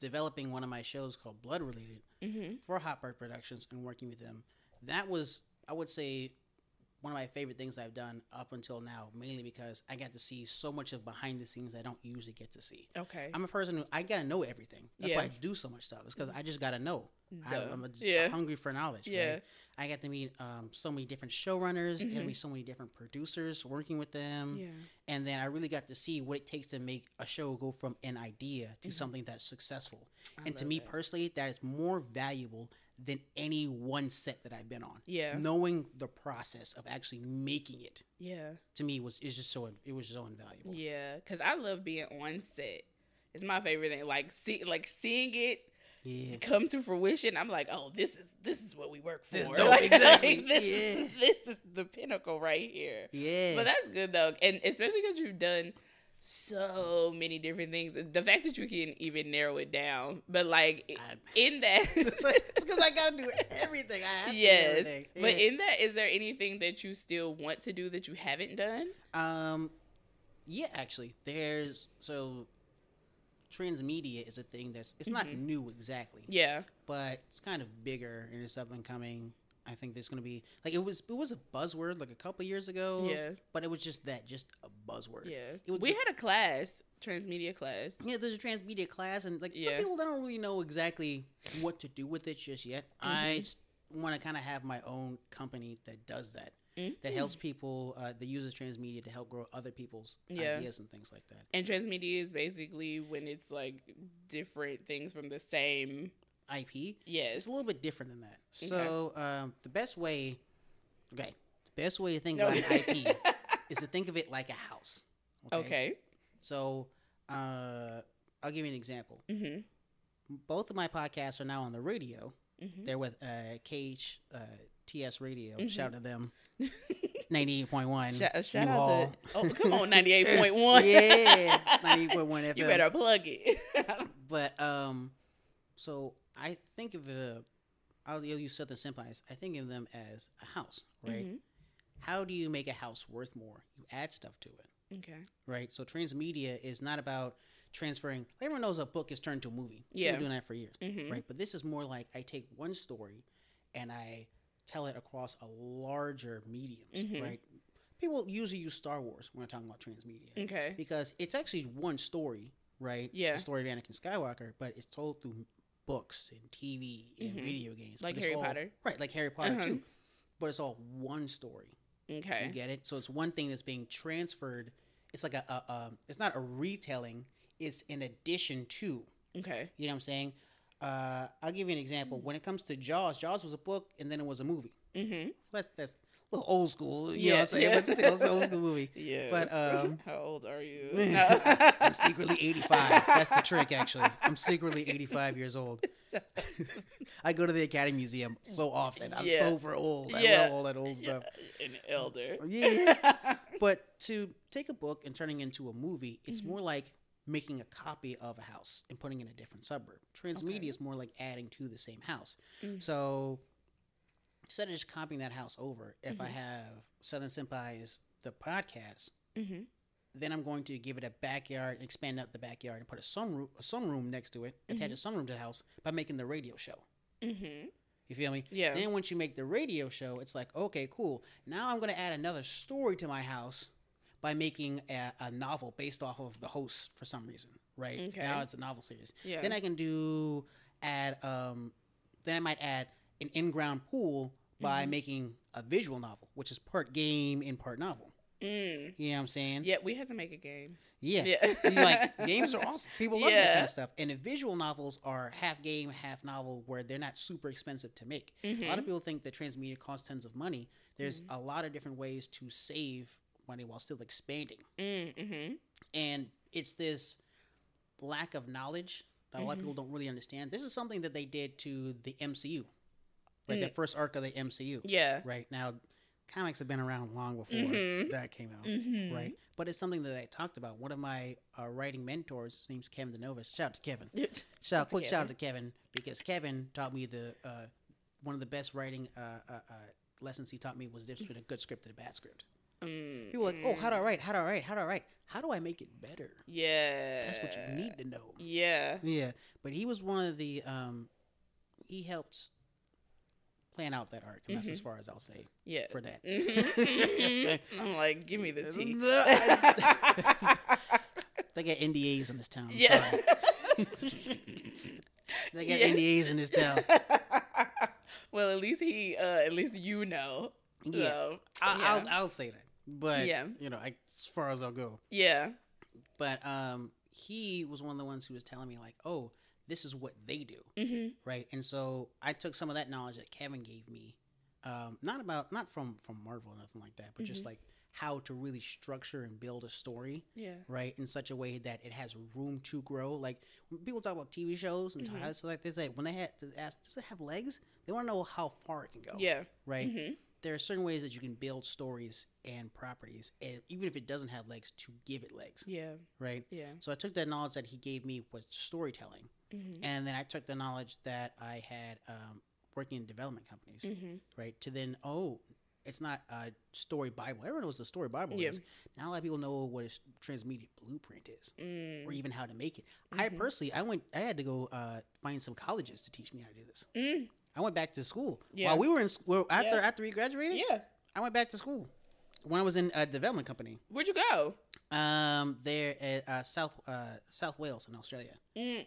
developing one of my shows called Blood Related hmm for Hot Pot Productions and working with them, that was I would say one of my favorite things I've done up until now. Mainly because I got to see so much of behind the scenes I don't usually get to see. Okay. I'm a person who I gotta know everything. That's why I do so much stuff. It's because I just gotta know. I, I'm just Yeah. hungry for knowledge. Yeah. right? I got to meet um, so many different showrunners. Got to Mhm. meet so many different producers working with them. yeah. And then I really got to see what it takes to make a show go from an idea to something that's successful. Mm-hmm. I and to me that. personally, that is more valuable than any one set that I've been on. Yeah. Knowing the process of actually making it Yeah. to me was is just so it was so invaluable. Yeah. Cause I love being on set. It's my favorite thing. Like see, like seeing it Yeah. come to fruition. I'm like, oh, this is this is what we work for. This *laughs* dope, Like, exactly. like, *laughs* this, Yeah. this is the pinnacle right here. Yeah. But that's good though, and especially because you've done so many different things. The fact that you can even narrow it down, but like I- in that, *laughs* it's because I gotta do everything. I have to do yes. everything. But in that, is there anything that you still want to do that you haven't done? Um, yeah, actually, there's so transmedia is a thing that's it's not Mhm. new exactly, Yeah. but it's kind of bigger and it's up and coming. I think there's going to be like it was it was a buzzword like a couple years ago. Yeah. But it was just that, just a buzzword. Yeah. It was, we had a class, transmedia class. yeah, there's a transmedia class, and like Yeah. some people don't really know exactly what to do with it just yet. I Mm-hmm. want to kind of have my own company that does that, that Mhm. helps people uh, that uses transmedia to help grow other people's Yeah. ideas and things like that. And transmedia is basically when it's like different things from the same. IP. Yes. It's a little bit different than that. Okay. So um, the best way, okay, the best way to think No. about an IP *laughs* is to think of it like a house. Okay. So uh, I'll give you an example. Mm-hmm. Both of my podcasts are now on the radio. Mhm. They're with uh, KH uh, TS Radio. Mhm. Shout out to them. *laughs* Ninety-eight point one. Shout, shout out to oh come on ninety eight point one yeah, ninety-eight point one *laughs* FM. you better plug it But um, so I think of uh, I'll use Southern Senpais. I think of them as a house, right? Mhm. How do you make a house worth more? You add stuff to it, okay right? So transmedia is not about transferring. Everyone knows a book is turned to a movie. Yeah. We've been doing that for years, Mhm. right? But this is more like I take one story and I tell it across a larger medium, Mhm. right? People usually use Star Wars when we're talking about transmedia okay because it's actually one story, right? Yeah. The story of Anakin Skywalker, but it's told through books and TV and Mhm. video games. Like Harry all- Potter. Right, like Harry Potter Uh-huh. too. But it's all one story. okay You get it? So it's one thing that's being transferred. It's like a, a, a it's not a retelling. It's in addition to. okay You know what I'm saying? Uh, I'll give you an example. Mm. When it comes to Jaws, Jaws was a book and then it was a movie. mm-hmm That's that's little old school. You know what Yeah, I'm saying? yeah. But still, it's an old school *laughs* movie. yeah But um, *laughs* how old are you *laughs* I'm secretly 85. That's the trick, actually. I'm secretly 85 years old. I go to the Academy Museum so often. I'm Yeah. super old. I Yeah. love all that old Yeah, stuff. an elder Yeah. But to take a book and turning it into a movie, it's Mm-hmm. more like making a copy of a house and putting it in a different suburb. Transmedia Okay. is more like adding to the same house. Mm. So instead of just copying that house over, if I Mhm. have Southern Senpai's the podcast, mm-hmm then I'm going to give it a backyard, expand out the backyard, and put a sunroom, a sunroom next to it, attach a sunroom to the house by making the radio show. mm-hmm You feel me? yeah Then once you make the radio show, it's like, okay, cool. Now I'm going to add another story to my house by making a, a novel based off of the host for some reason, right? Okay. Now it's a novel series. yeah Then I can do add. Um, then I might add an in-ground pool by Mhm. making a visual novel, which is part game and part novel. mm. You know what I'm saying? yeah we have to make a game Yeah. yeah *laughs* like games are awesome. People love that kind of stuff. And the visual novels are half game, half novel, where they're not super expensive to make. A lot of people think that transmedia costs tons of money. There's a lot of different ways to save money while still expanding. mm-hmm And it's this lack of knowledge that a lot of people don't really understand. This is something that they did to the MCU, like the Mm. first arc of the MCU. yeah Right now, comics have been around long before Mhm. that came out mm-hmm right? But it's something that I talked about. One of my uh, writing mentors, his name's Kevin Denovas. Shout out to Kevin. *laughs* Shout out quick shout out to Kevin because Kevin taught me the uh, one of the best writing uh, uh, uh, lessons he taught me was the difference between a good script and a bad script. mm People like, oh, how do I write? How do I write? How do I write? How do I make it better? yeah That's what you need to know. yeah Yeah, but he was one of the um, he helped plan out that arc, and that's as far as I'll say yeah for that. Mhm. I'm like, give me the *laughs* tea. They got NDAs in this town. I'm Yeah. *laughs* they got Yeah. NDAs in this town. *laughs* well, at least he, uh, at least you know. Yeah. So, I, yeah. I'll, I'll say that. But Yeah. you know, I, as far as I'll go. yeah. But um, he was one of the ones who was telling me like, oh, this is what they do, Mm-hmm. right? And so I took some of that knowledge that Kevin gave me, um, not about not from from Marvel or nothing like that, but just Mhm. like how to really structure and build a story Yeah. right in such a way that it has room to grow like when people talk about tv shows and Mhm. titles like this like when they had to ask does it have legs they want to know how far it can go Yeah. right Mm-hmm. there are certain ways that you can build stories and properties and even if it doesn't have legs to give it legs Yeah. right Yeah. so i took that knowledge that he gave me with storytelling Mm-hmm. and then i took the knowledge that i had um, working in development companies Mm-hmm. right to then oh it's not a story bible everyone knows the story bible Yeah. is now a lot of people know what a transmedia blueprint is Mm. or even how to make it. I Mhm. personally, I went, I had to go uh, find some colleges to teach me how to do this. Mm. I went back to school. Yeah. While we were in school, after Yeah. after we graduated, Yeah. I went back to school. When I was in a development company, Where'd you go? um, there at uh, South uh, South Wales in Australia. Mm.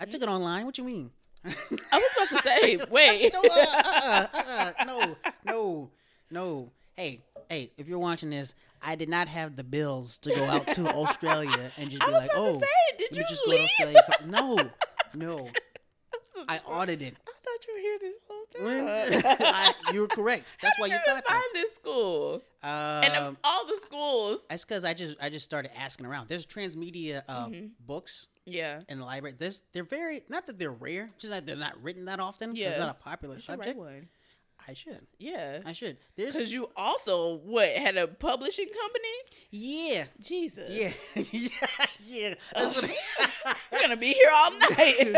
I took it online. What you mean? I was about to *laughs* say, wait. no, uh, uh, uh, uh, no, no, no. Hey, hey, if you're watching this, I did not have the bills to go out to *laughs* Australia and just be like, oh, say, did you just go to Australia. No, *laughs* no. I audited. *laughs* *laughs* I, you were correct. That's why you you thought find this school? that. and Um, of all the schools. that's because I just I just started asking around. There's transmedia uh, Mm-hmm. books Yeah. in the library. There's they're very not that they're rare, just that they're not written that often. Yeah. it's not a popular You subject. I should. Yeah. I should. There's Because you also, what, had a publishing company? yeah. Jesus. Yeah, yeah, *laughs* yeah. That's what I, *laughs* We're going to be here all *laughs* night.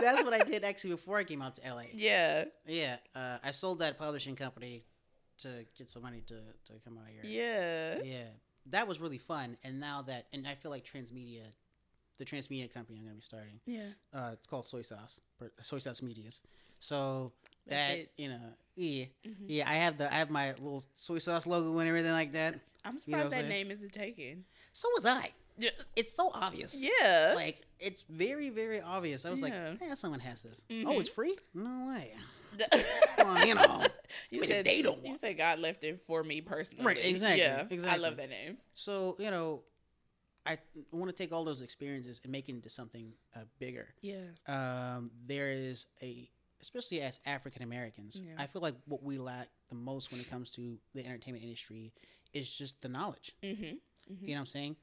that's what I did actually before I came out to LA. yeah. Yeah, uh, I sold that publishing company to get some money to to come out here. Yeah. Yeah, that was really fun. And now that, and I feel like Transmedia, the Transmedia company I'm gonna be starting, Yeah. uh, it's called Soy Sauce, Soy Sauce Medias. So That fits. you know, yeah, Mhm. yeah. I have the I have my little soy sauce logo and everything like that. I'm You know surprised I'm that name isn't taken. So was I. Yeah. It's so obvious. Yeah. Like it's very, very obvious. I was Yeah. like, "Yeah, someone has this. Oh, Mhm. it's free? No way." Well, *laughs* you know, *laughs* you I mean, if said they don't you said God left it for me personally. Right, exactly, Yeah, Exactly. I love that name. So you know, I want to take all those experiences and make it into something uh, bigger. Yeah. Um, there is a, especially as African Americans, Yeah. I feel like what we lack the most when it comes to the entertainment industry is just the knowledge. Mm-hmm. You know what I'm saying?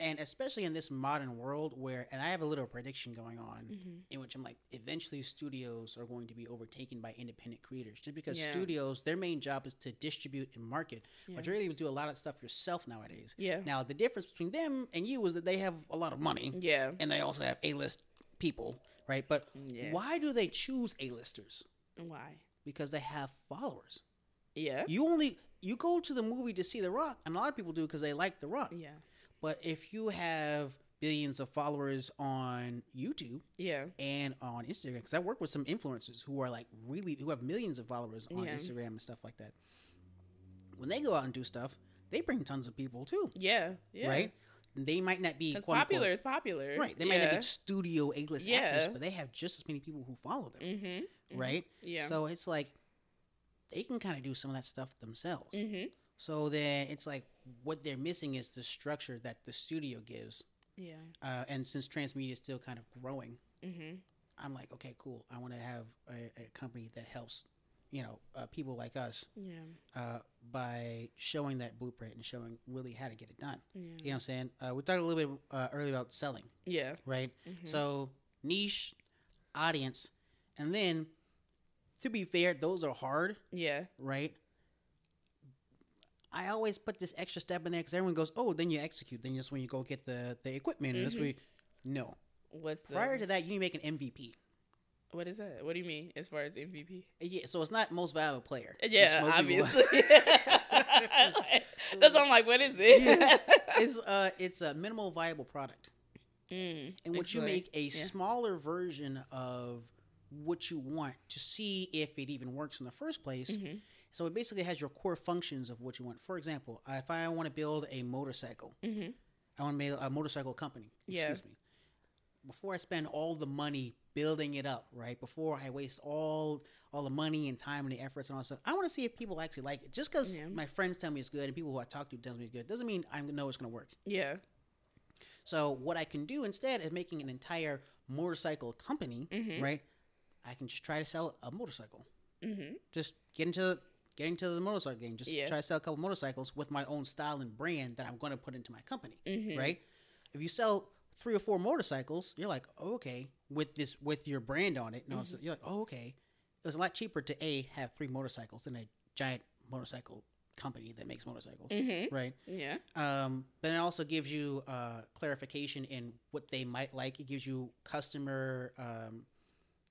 And especially in this modern world where, and I have a little prediction going on Mm-hmm. in which I'm like, eventually studios are going to be overtaken by independent creators just because Yeah. studios, their main job is to distribute and market, but Yeah. you're able to do a lot of stuff yourself nowadays. Yeah. Now, the difference between them and you is that they have a lot of money Yeah. and they also have A-list people, right? But Yes. why do they choose A-listers? Why? Because they have followers. Yeah. You only you go to the movie to see The Rock, and a lot of people do because they like The Rock. Yeah. But if you have billions of followers on YouTube Yeah. and on Instagram, because I work with some influencers who are like really who have millions of followers on Yeah. Instagram and stuff like that. When they go out and do stuff, they bring tons of people too, Yeah. Yeah. right? They might not be quote, unquote- popular is popular. Right. They might yeah. not be studio A-list Yeah. actors, but they have just as many people who follow them, Mm-hmm. right? Yeah. So it's like they can kind of do some of that stuff themselves. Mm-hmm. So then it's like what they're missing is the structure that the studio gives. Yeah. Uh, and since transmedia is still kind of growing, Mm-hmm. I'm like, okay, cool. I want to have a, a company that helps, you know, uh, people like us Yeah. uh, by showing that blueprint and showing really how to get it done. Yeah. You know what I'm saying? Uh, we talked a little bit uh, earlier about selling. Yeah. right? Mhm. So niche, audience, and then to be fair, those are hard, Yeah. right? I always put this extra step in there because everyone goes, "Oh, then you execute. Then that's when you go get the the equipment." And that's Mhm. when you, no. What's the, Prior to that, you need to make an MVP. What is that? What do you mean as far as MVP? Yeah, so it's not most valuable player. Yeah, obviously. *laughs* That's why I'm like, what is it? Yeah. it's uh, it's a minimal viable product. *laughs* mm, in which you make a Yeah. smaller version of what you want to see if it even works in the first place. Mhm. So it basically has your core functions of what you want. For example, if I want to build a motorcycle, Mhm. I want to make a motorcycle company. Yeah. Excuse me. Before I spend all the money building it up, right? Before I waste all all the money and time and the efforts and all that stuff, I want to see if people actually like it. Just because Yeah. my friends tell me it's good and people who I talk to tell me it's good doesn't mean I know it's going to work. Yeah. So what I can do instead of making an entire motorcycle company, Mhm. right? I can just try to sell a motorcycle. Mm-hmm. Just get into get into the motorcycle game. Just Yeah. try to sell a couple motorcycles with my own style and brand that I'm going to put into my company, Mhm. right? If you sell three or four motorcycles, you're like, oh, okay, with this with your brand on it, and Mm-hmm. you're like, oh, okay. It was a lot cheaper to a have three motorcycles than a giant motorcycle company that makes motorcycles, Mhm. right? Yeah. Um, but it also gives you uh, clarification in what they might like. It gives you customer um,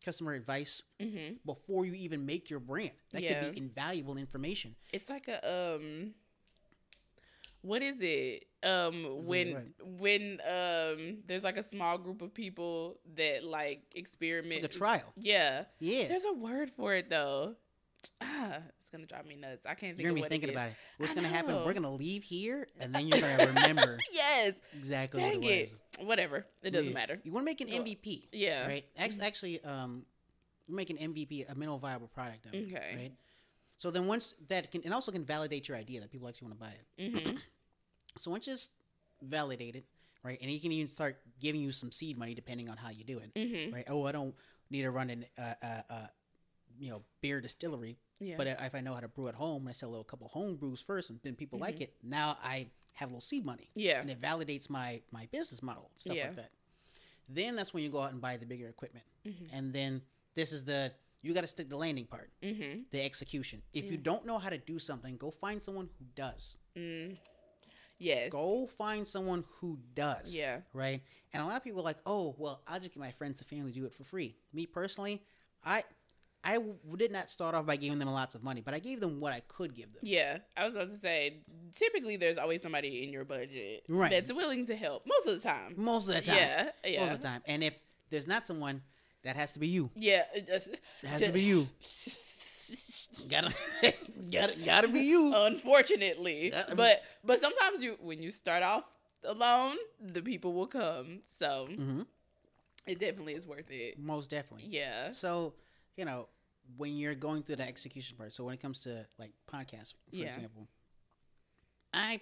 customer advice Mm-hmm. before you even make your brand. That Yeah. could be invaluable information. It's like a um what is it? Um, when when um, there's like a small group of people that like experiment. It's like a trial. Yeah, Yeah. there's a word for it though. Ah, it's gonna drive me nuts. I can't think You're of gonna be what thinking it about it. What's I gonna happen? We're gonna leave here, and then you're gonna *laughs* remember yes, exactly dang what it it. was. Whatever, it doesn't Yeah. matter. You want to make an MVP, Yeah, right? Act- Actually, um, you make an MVP, a minimal viable product of it, Okay. right? So then once that can, and also can validate your idea that people actually want to buy it. hmm So once it's validated, right, and he can even start giving you some seed money depending on how you do it, hmm right? Oh, I don't need to run an, uh, uh, uh, you know, beer distillery, Yeah, but if I know how to brew at home, I sell a little couple home brews first, and then people Mm-hmm. like it. Now I have a little seed money, yeah, and it validates my my business model, stuff Yeah. like that. Then that's when you go out and buy the bigger equipment, Mhm. and then this is the you got to stick the landing part, hmm the execution. If you don't know how to do something, go find someone who does. mm. yes, Go find someone who does. yeah, right? And a lot of people are like, oh, well, I'll just get my friends and family to do it for free. Me personally, I I w- did not start off by giving them lots of money, but I gave them what I could give them. yeah. I was about to say, typically there's always somebody in your budget Right. that's willing to help most of the time. Most of the time. Yeah, yeah, Most of the time. And if there's not someone, that has to be you. yeah. it just- It has to be you. *laughs* Gotta, *laughs* gotta, gotta be you. Unfortunately, Yeah, I mean- but but sometimes you when you start off alone, the people will come. So hmm it definitely is worth it. Most definitely. Yeah. So, you know, when you're going through the execution part, so when it comes to like podcasts, for Yeah. example, I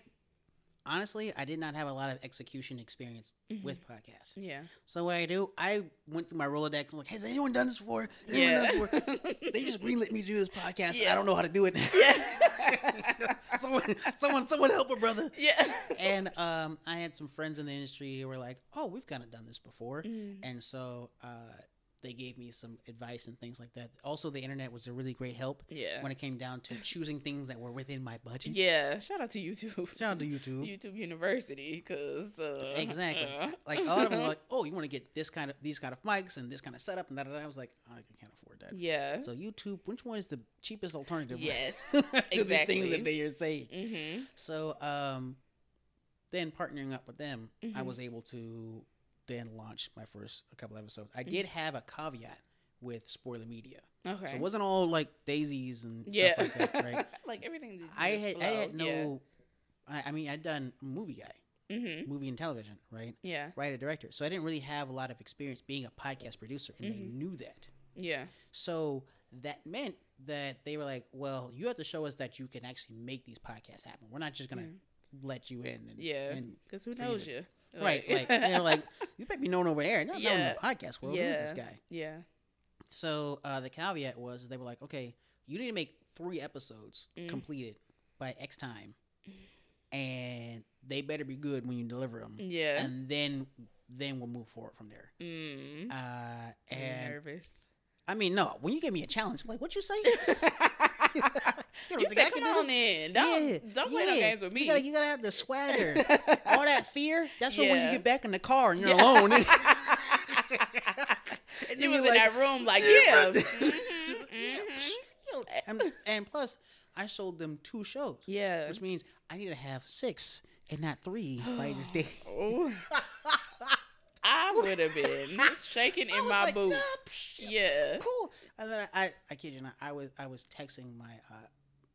honestly I did not have a lot of execution experience Mm-hmm. with podcasts. Yeah. So what I do, I went through my Rolodex. I'm like, has anyone done this before? Has anyone done Yeah. this before? they just greenlit me to do this podcast. Yeah. I don't know how to do it. Yeah. *laughs* someone, someone, someone help a brother. yeah. And um, I had some friends in the industry who were like, "Oh, we've kind of done this before," Mhm. and so uh, they gave me some advice and things like that. Also, the internet was a really great help Yeah. when it came down to choosing things that were within my budget. Yeah. Shout out to YouTube. Shout out to YouTube. *laughs* YouTube University, cause uh, Exactly. uh, Like a lot of them were *laughs* like, "Oh, you want to get this kind of these kind of mics and this kind of setup," and that. I was like, "I can't afford that." yeah. So YouTube, which one is the cheapest alternative? Yes. *laughs* to the exactly. things that they are saying. Mm-hmm. So, um, then partnering up with them, I Mhm. was able to then launch my first a couple episodes. I did have a caveat with spoiler media, Okay. so it wasn't all like daisies and yeah. stuff like that, right? *laughs* like everything. I had I had no, I, I mean I'd done movie guy, Mm-hmm. movie and television, right? Yeah. Writer director, so I didn't really have a lot of experience being a podcast producer, and they Mhm. knew that. Yeah. So that meant that they were like, "Well, you have to show us that you can actually make these podcasts happen. We're not just gonna let you in." And, Yeah. and Because who knows to- you? Right, *laughs* like they're like, "You might be known over there, not known in the podcast world. Who's this guy?" yeah. So uh, the caveat was they were like, "Okay, you need to make three episodes Mm. completed by X time, and they better be good when you deliver them, Yeah. and then then we'll move forward from there." mm. Uh, and nervous. I mean, no, when you give me a challenge, I'm like, "What you say?" *laughs* *laughs* you don't said, come do on in. Don't, Yeah, don't play no games with me. You gotta, you gotta have the swagger. *laughs* All that fear. That's when when you get back in the car and you're Yeah. alone. *laughs* and you was you're in like, that room like, "Yeah, yeah. bro." mhm, mhm. and, and plus, I showed them two shows, Yeah. which means I need to have six and not three by this day. Ooh. *gasps* I would have been shaking in my like, boots. "Nah, psh, Yeah. cool. And then I, I, I kid you not, I was, I was texting my, uh,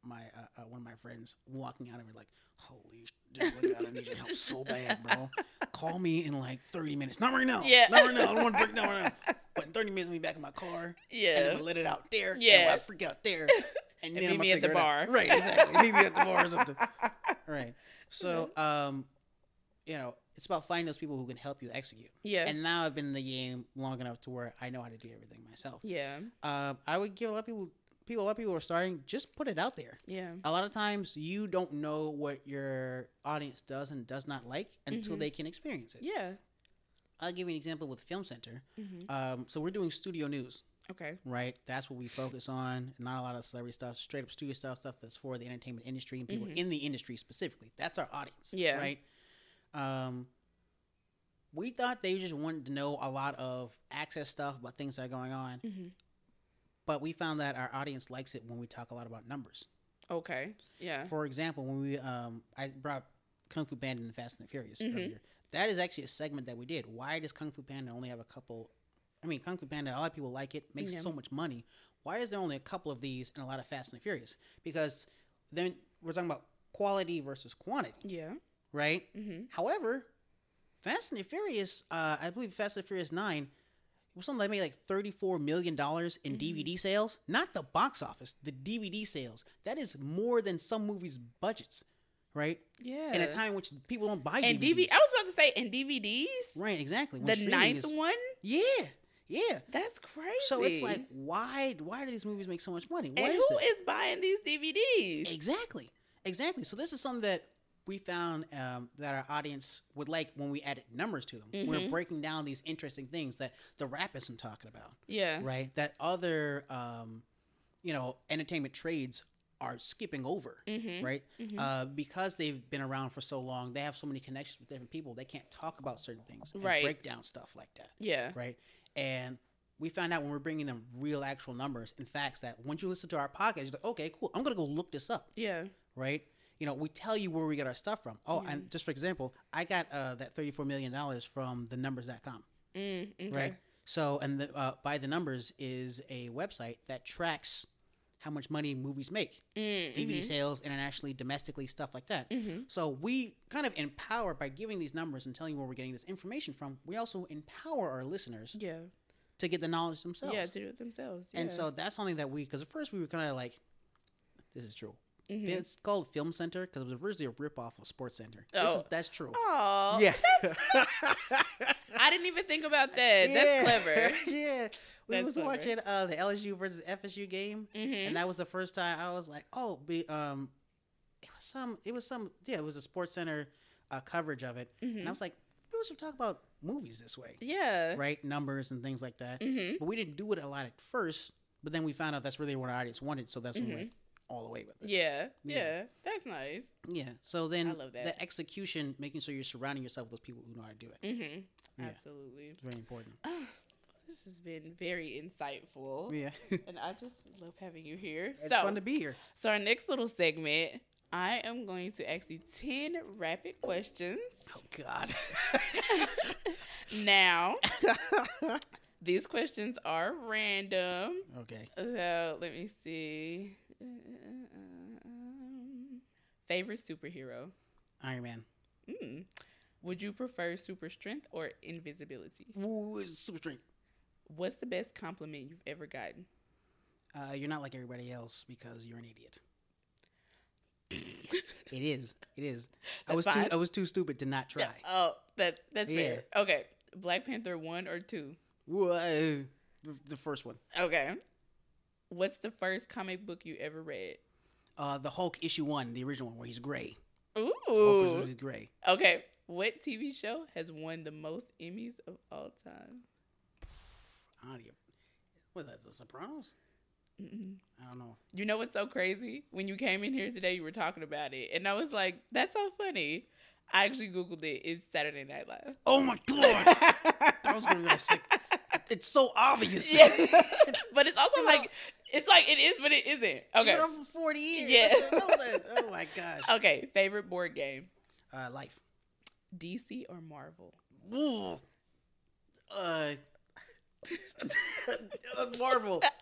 my, uh, uh, one of my friends walking out of it like, holy, sh- dude, look out, I need your help so bad, bro. Call me in like 30 minutes. Not right now. Yeah. Not right now. I don't want to break down right now. But in 30 minutes, I'll be back in my car. And Yeah. then we'll let it out there. and Yeah. I freak out there. *laughs* And, then meet I'ma me at the figure it out. bar. Right, exactly. meet me at the bar or something. Right. So, *laughs* um, you know, it's about finding those people who can help you execute. Yeah. And now I've been in the game long enough to where I know how to do everything myself. yeah. Um, I would give a lot of people, people, a lot of people are starting, just put it out there. Yeah. A lot of times you don't know what your audience does and does not like until Mhm. they can experience it. Yeah. I'll give you an example with Film Center. hmm Um, so we're doing studio news, Okay. right? That's what we focus on. Not a lot of celebrity stuff, straight up studio style stuff that's for the entertainment industry and people Mhm. in the industry specifically. That's our audience. Yeah. Right. Um, we thought they just wanted to know a lot of access stuff about things that are going on, hmm but we found that our audience likes it when we talk a lot about numbers. Okay. Yeah. For example, when we um, I brought Kung Fu Panda and Fast and the Furious Mm-hmm. earlier. That is actually a segment that we did. Why does Kung Fu Panda only have a couple? I mean, Kung Fu Panda, a lot of people like it, makes Yeah. so much money. Why is there only a couple of these and a lot of Fast and the Furious? Because then we're talking about quality versus quantity, Yeah. Right? Mm-hmm. However, Fast and the Furious, uh, I believe Fast and the Furious Nine was something that made like thirty-four million dollars in Mm-hmm. DVD sales, not the box office, the DVD sales. That is more than some movies' budgets, right? Yeah. In a time in which people don't buy and DVDs. DVD. I was about to say, and DVDs. right, exactly. When The ninth is- one. Yeah, yeah. That's crazy. So it's like, why? Why do these movies make so much money? What and is who this? is buying these DVDs? Exactly. Exactly. So this is something that we found um, that our audience would like when we added numbers to them. Mm-hmm. We're breaking down these interesting things that the Wrap isn't talking about, Yeah. right? That other, um, you know, entertainment trades are skipping over, Mhm. right? Uh, because they've been around for so long, they have so many connections with different people. They can't talk about certain things, Right. break down stuff like that Yeah. right? And we found out when we're bringing them real, actual numbers and facts that once you listen to our podcast, you're like, okay, cool, I'm gonna go look this up, Yeah. right? You know, we tell you where we get our stuff from. Oh, and just for example, I got uh, that 34 million dollars from the numbers.com, Mm, okay. right? So, and the, uh, by the numbers is a website that tracks how much money movies make, Mm, DVD mhm. sales, internationally, domestically, stuff like that. Mhm. So we kind of empower by giving these numbers and telling you where we're getting this information from. We also empower our listeners Yeah. to get the knowledge themselves. Yeah. To do it themselves. And so that's something that we, because at first we were kind of like, this is true. Mhm. It's called Film Center because it was originally a ripoff of Sports Center. This Oh. is, that's true. Aw, yeah. *laughs* I didn't even think about that. That's clever. *laughs* yeah. We That's was clever. watching uh, the LSU versus FSU game, Mhm. and that was the first time I was like, oh, be, um, it was some, it was some, yeah, it was a Sports Center uh, coverage of it, Mm-hmm. and I was like, people should talk about movies this way, Yeah. right? Numbers and things like that. Mhm. But we didn't do it a lot at first, but then we found out that's really what our audience wanted, so that's when we went all the way with it. Yeah. Yeah. Yeah. That's nice. Yeah. So then I love that. the execution, making sure you're surrounding yourself with those people who know how to do it. Mm-hmm. Yeah. Absolutely. It's very important. *sighs* This has been very insightful. Yeah. *laughs* And I just love having you here. it's so, fun to be here. so our next little segment, I am going to ask you 10 rapid questions. Oh God. *laughs* Now, *laughs* these questions are random. okay. So let me see. Um, Favorite superhero? Iron Man. Mm. Would you prefer super strength or invisibility? Ooh, super strength. What's the best compliment you've ever gotten? Uh, you're not like everybody else because you're an idiot. *laughs* it is. It is. I That's was too. I was too stupid to not try. Oh, that that's Yeah. fair. Okay, Black Panther one or two? Ooh, uh, the first one. Okay. What's the first comic book you ever read? Uh, the Hulk issue one, the original one, where he's gray. Hulk Ooh. was gray. Okay. What TV show has won the most Emmys of all time? I don't even. What is that? The Sopranos? Mm-mm. I don't know. You know what's so crazy? When you came in here today, you were talking about it, and I was like, "That's so funny." I actually googled it. It's Saturday Night Live. Oh my god! *laughs* I was gonna be like, it's so obvious. yeah, *laughs* but it's also like it's like it is, but it isn't. Been Okay. on for forty years. Yeah. I should know that. Oh my gosh. Okay. Favorite board game: Uh, life. DC or Marvel? Ooh. Uh. *laughs* Marvel. *laughs*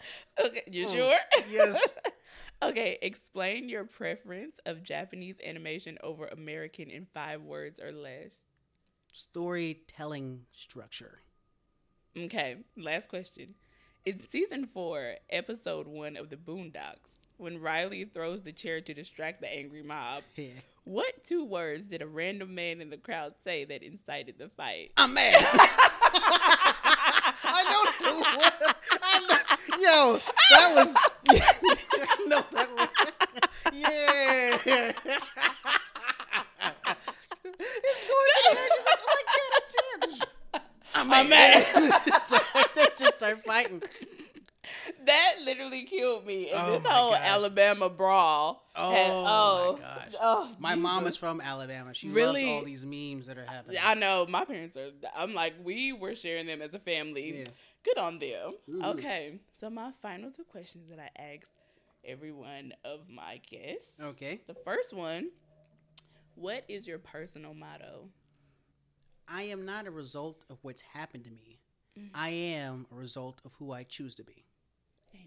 Okay, you sure? yes. *laughs* okay, explain your preference of Japanese animation over American in five words or less. Storytelling structure. Okay, last question. In season four, episode one of the Boondocks, when Riley throws the chair to distract the angry mob, *laughs* Yeah. what two words did a random man in the crowd say that incited the fight? I'm mad. *laughs* I know one. I know, yo, that was. *laughs* I know that was. Yeah. it's going in there just like, oh my god, a chance. Mad. so *laughs* they just start fighting. That literally killed me. And Oh this whole gosh. Alabama brawl. Oh, had- my gosh. Oh, My mom is from Alabama. She Really? loves all these memes that are happening. I know my parents are. I'm like we were sharing them as a family. Yeah. Good on them. Mhm. Okay, so my final two questions that I asked every one of my guests. Okay. The first one: What is your personal motto? I am not a result of what's happened to me. Mm. I am a result of who I choose to be. Amen.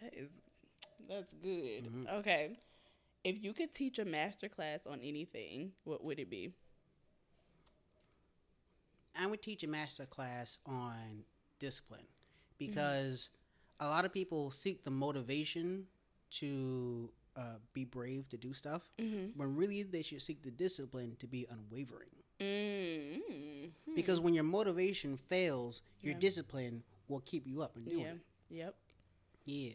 That is that's good. Mhm. Okay. If you could teach a master class on anything, what would it be? I would teach a master class on discipline because a lot of people seek the motivation to uh, be brave to do stuff, Mm-hmm. when really they should seek the discipline to be unwavering. Mm-hmm. Because when your motivation fails, your Yeah. discipline will keep you up and doing yeah. it. Yep. Yeah.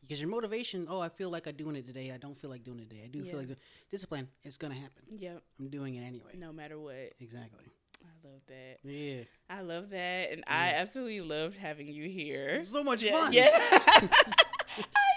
Because your motivation, oh, I feel like I'm doing it today. I don't feel like doing it today. I do Yeah. feel like do- discipline. It's gonna happen. Yep. I'm doing it anyway. No matter what. Exactly. I love that. Yeah. I love that. And I absolutely loved having you here. So much Yeah, fun. Yes. *laughs* I. *laughs*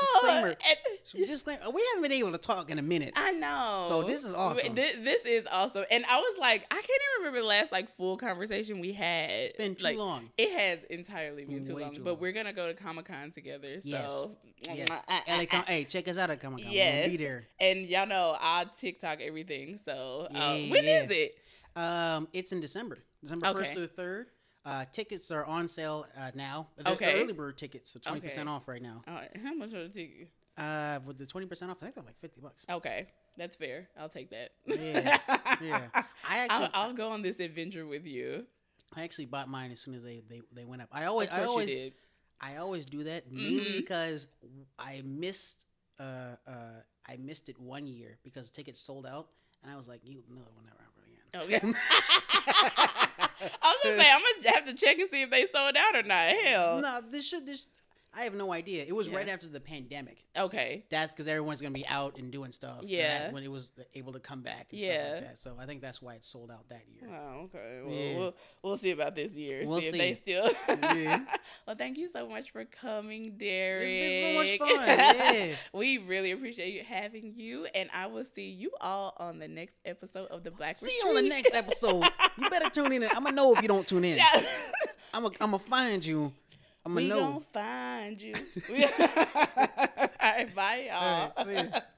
Disclaimer. And- disclaimer, we haven't been able to talk in a minute. I know. So this is awesome. This, this is awesome. And I was like, I can't even remember the last like full conversation we had. It's been too like, long. It has entirely been too long. too but we're gonna go to Comic Con together. So Yes. I- I- LA Com- I- hey, check us out at Comic Con. Yes. We'll be there. and y'all know I TikTok everything. So uh, Yeah, when yeah. is it? Um, it's in December, December Okay. first to the third. Uh, tickets are on sale uh, now. The, Okay. the early bird tickets are twenty percent off right now. All right, how much are the tickets? Uh, with the twenty percent off, I think they're like fifty bucks. Okay, that's fair. I'll take that. Yeah, yeah. *laughs* I actually, I'll, I'll go on this adventure with you. I actually bought mine as soon as they they, they went up. I always, I always, did. I always do that mainly Mhm. because I missed, uh, uh, I missed it one year because tickets sold out, and I was like, you no, we'll never happen again. Okay. *laughs* *laughs* I was gonna say I'm gonna have to check and see if they sold out or not. Hell. no, this should this. I have no idea. It was Yeah. right after the pandemic. Okay. That's because everyone's gonna be out and doing stuff. Yeah. that- when it was able to come back. And Yeah. Stuff like that. So I think that's why it sold out that year. Oh, okay. Well, Yeah. we'll we'll see about this year. We'll see if see. they still. *laughs* Yeah. well, thank you so much for coming, Derek. It's been so much fun. *laughs* Yeah. we really appreciate you having you, and I will see you all on the next episode of the Black See Retreat. you on the next episode. You better tune in. I'm gonna know if you don't tune in. *laughs* Yeah. I'm gonna I'm gonna find you. I'm gonna we know. gonna find you. *laughs* *laughs* all right, bye, y'all. All right, see ya. *laughs*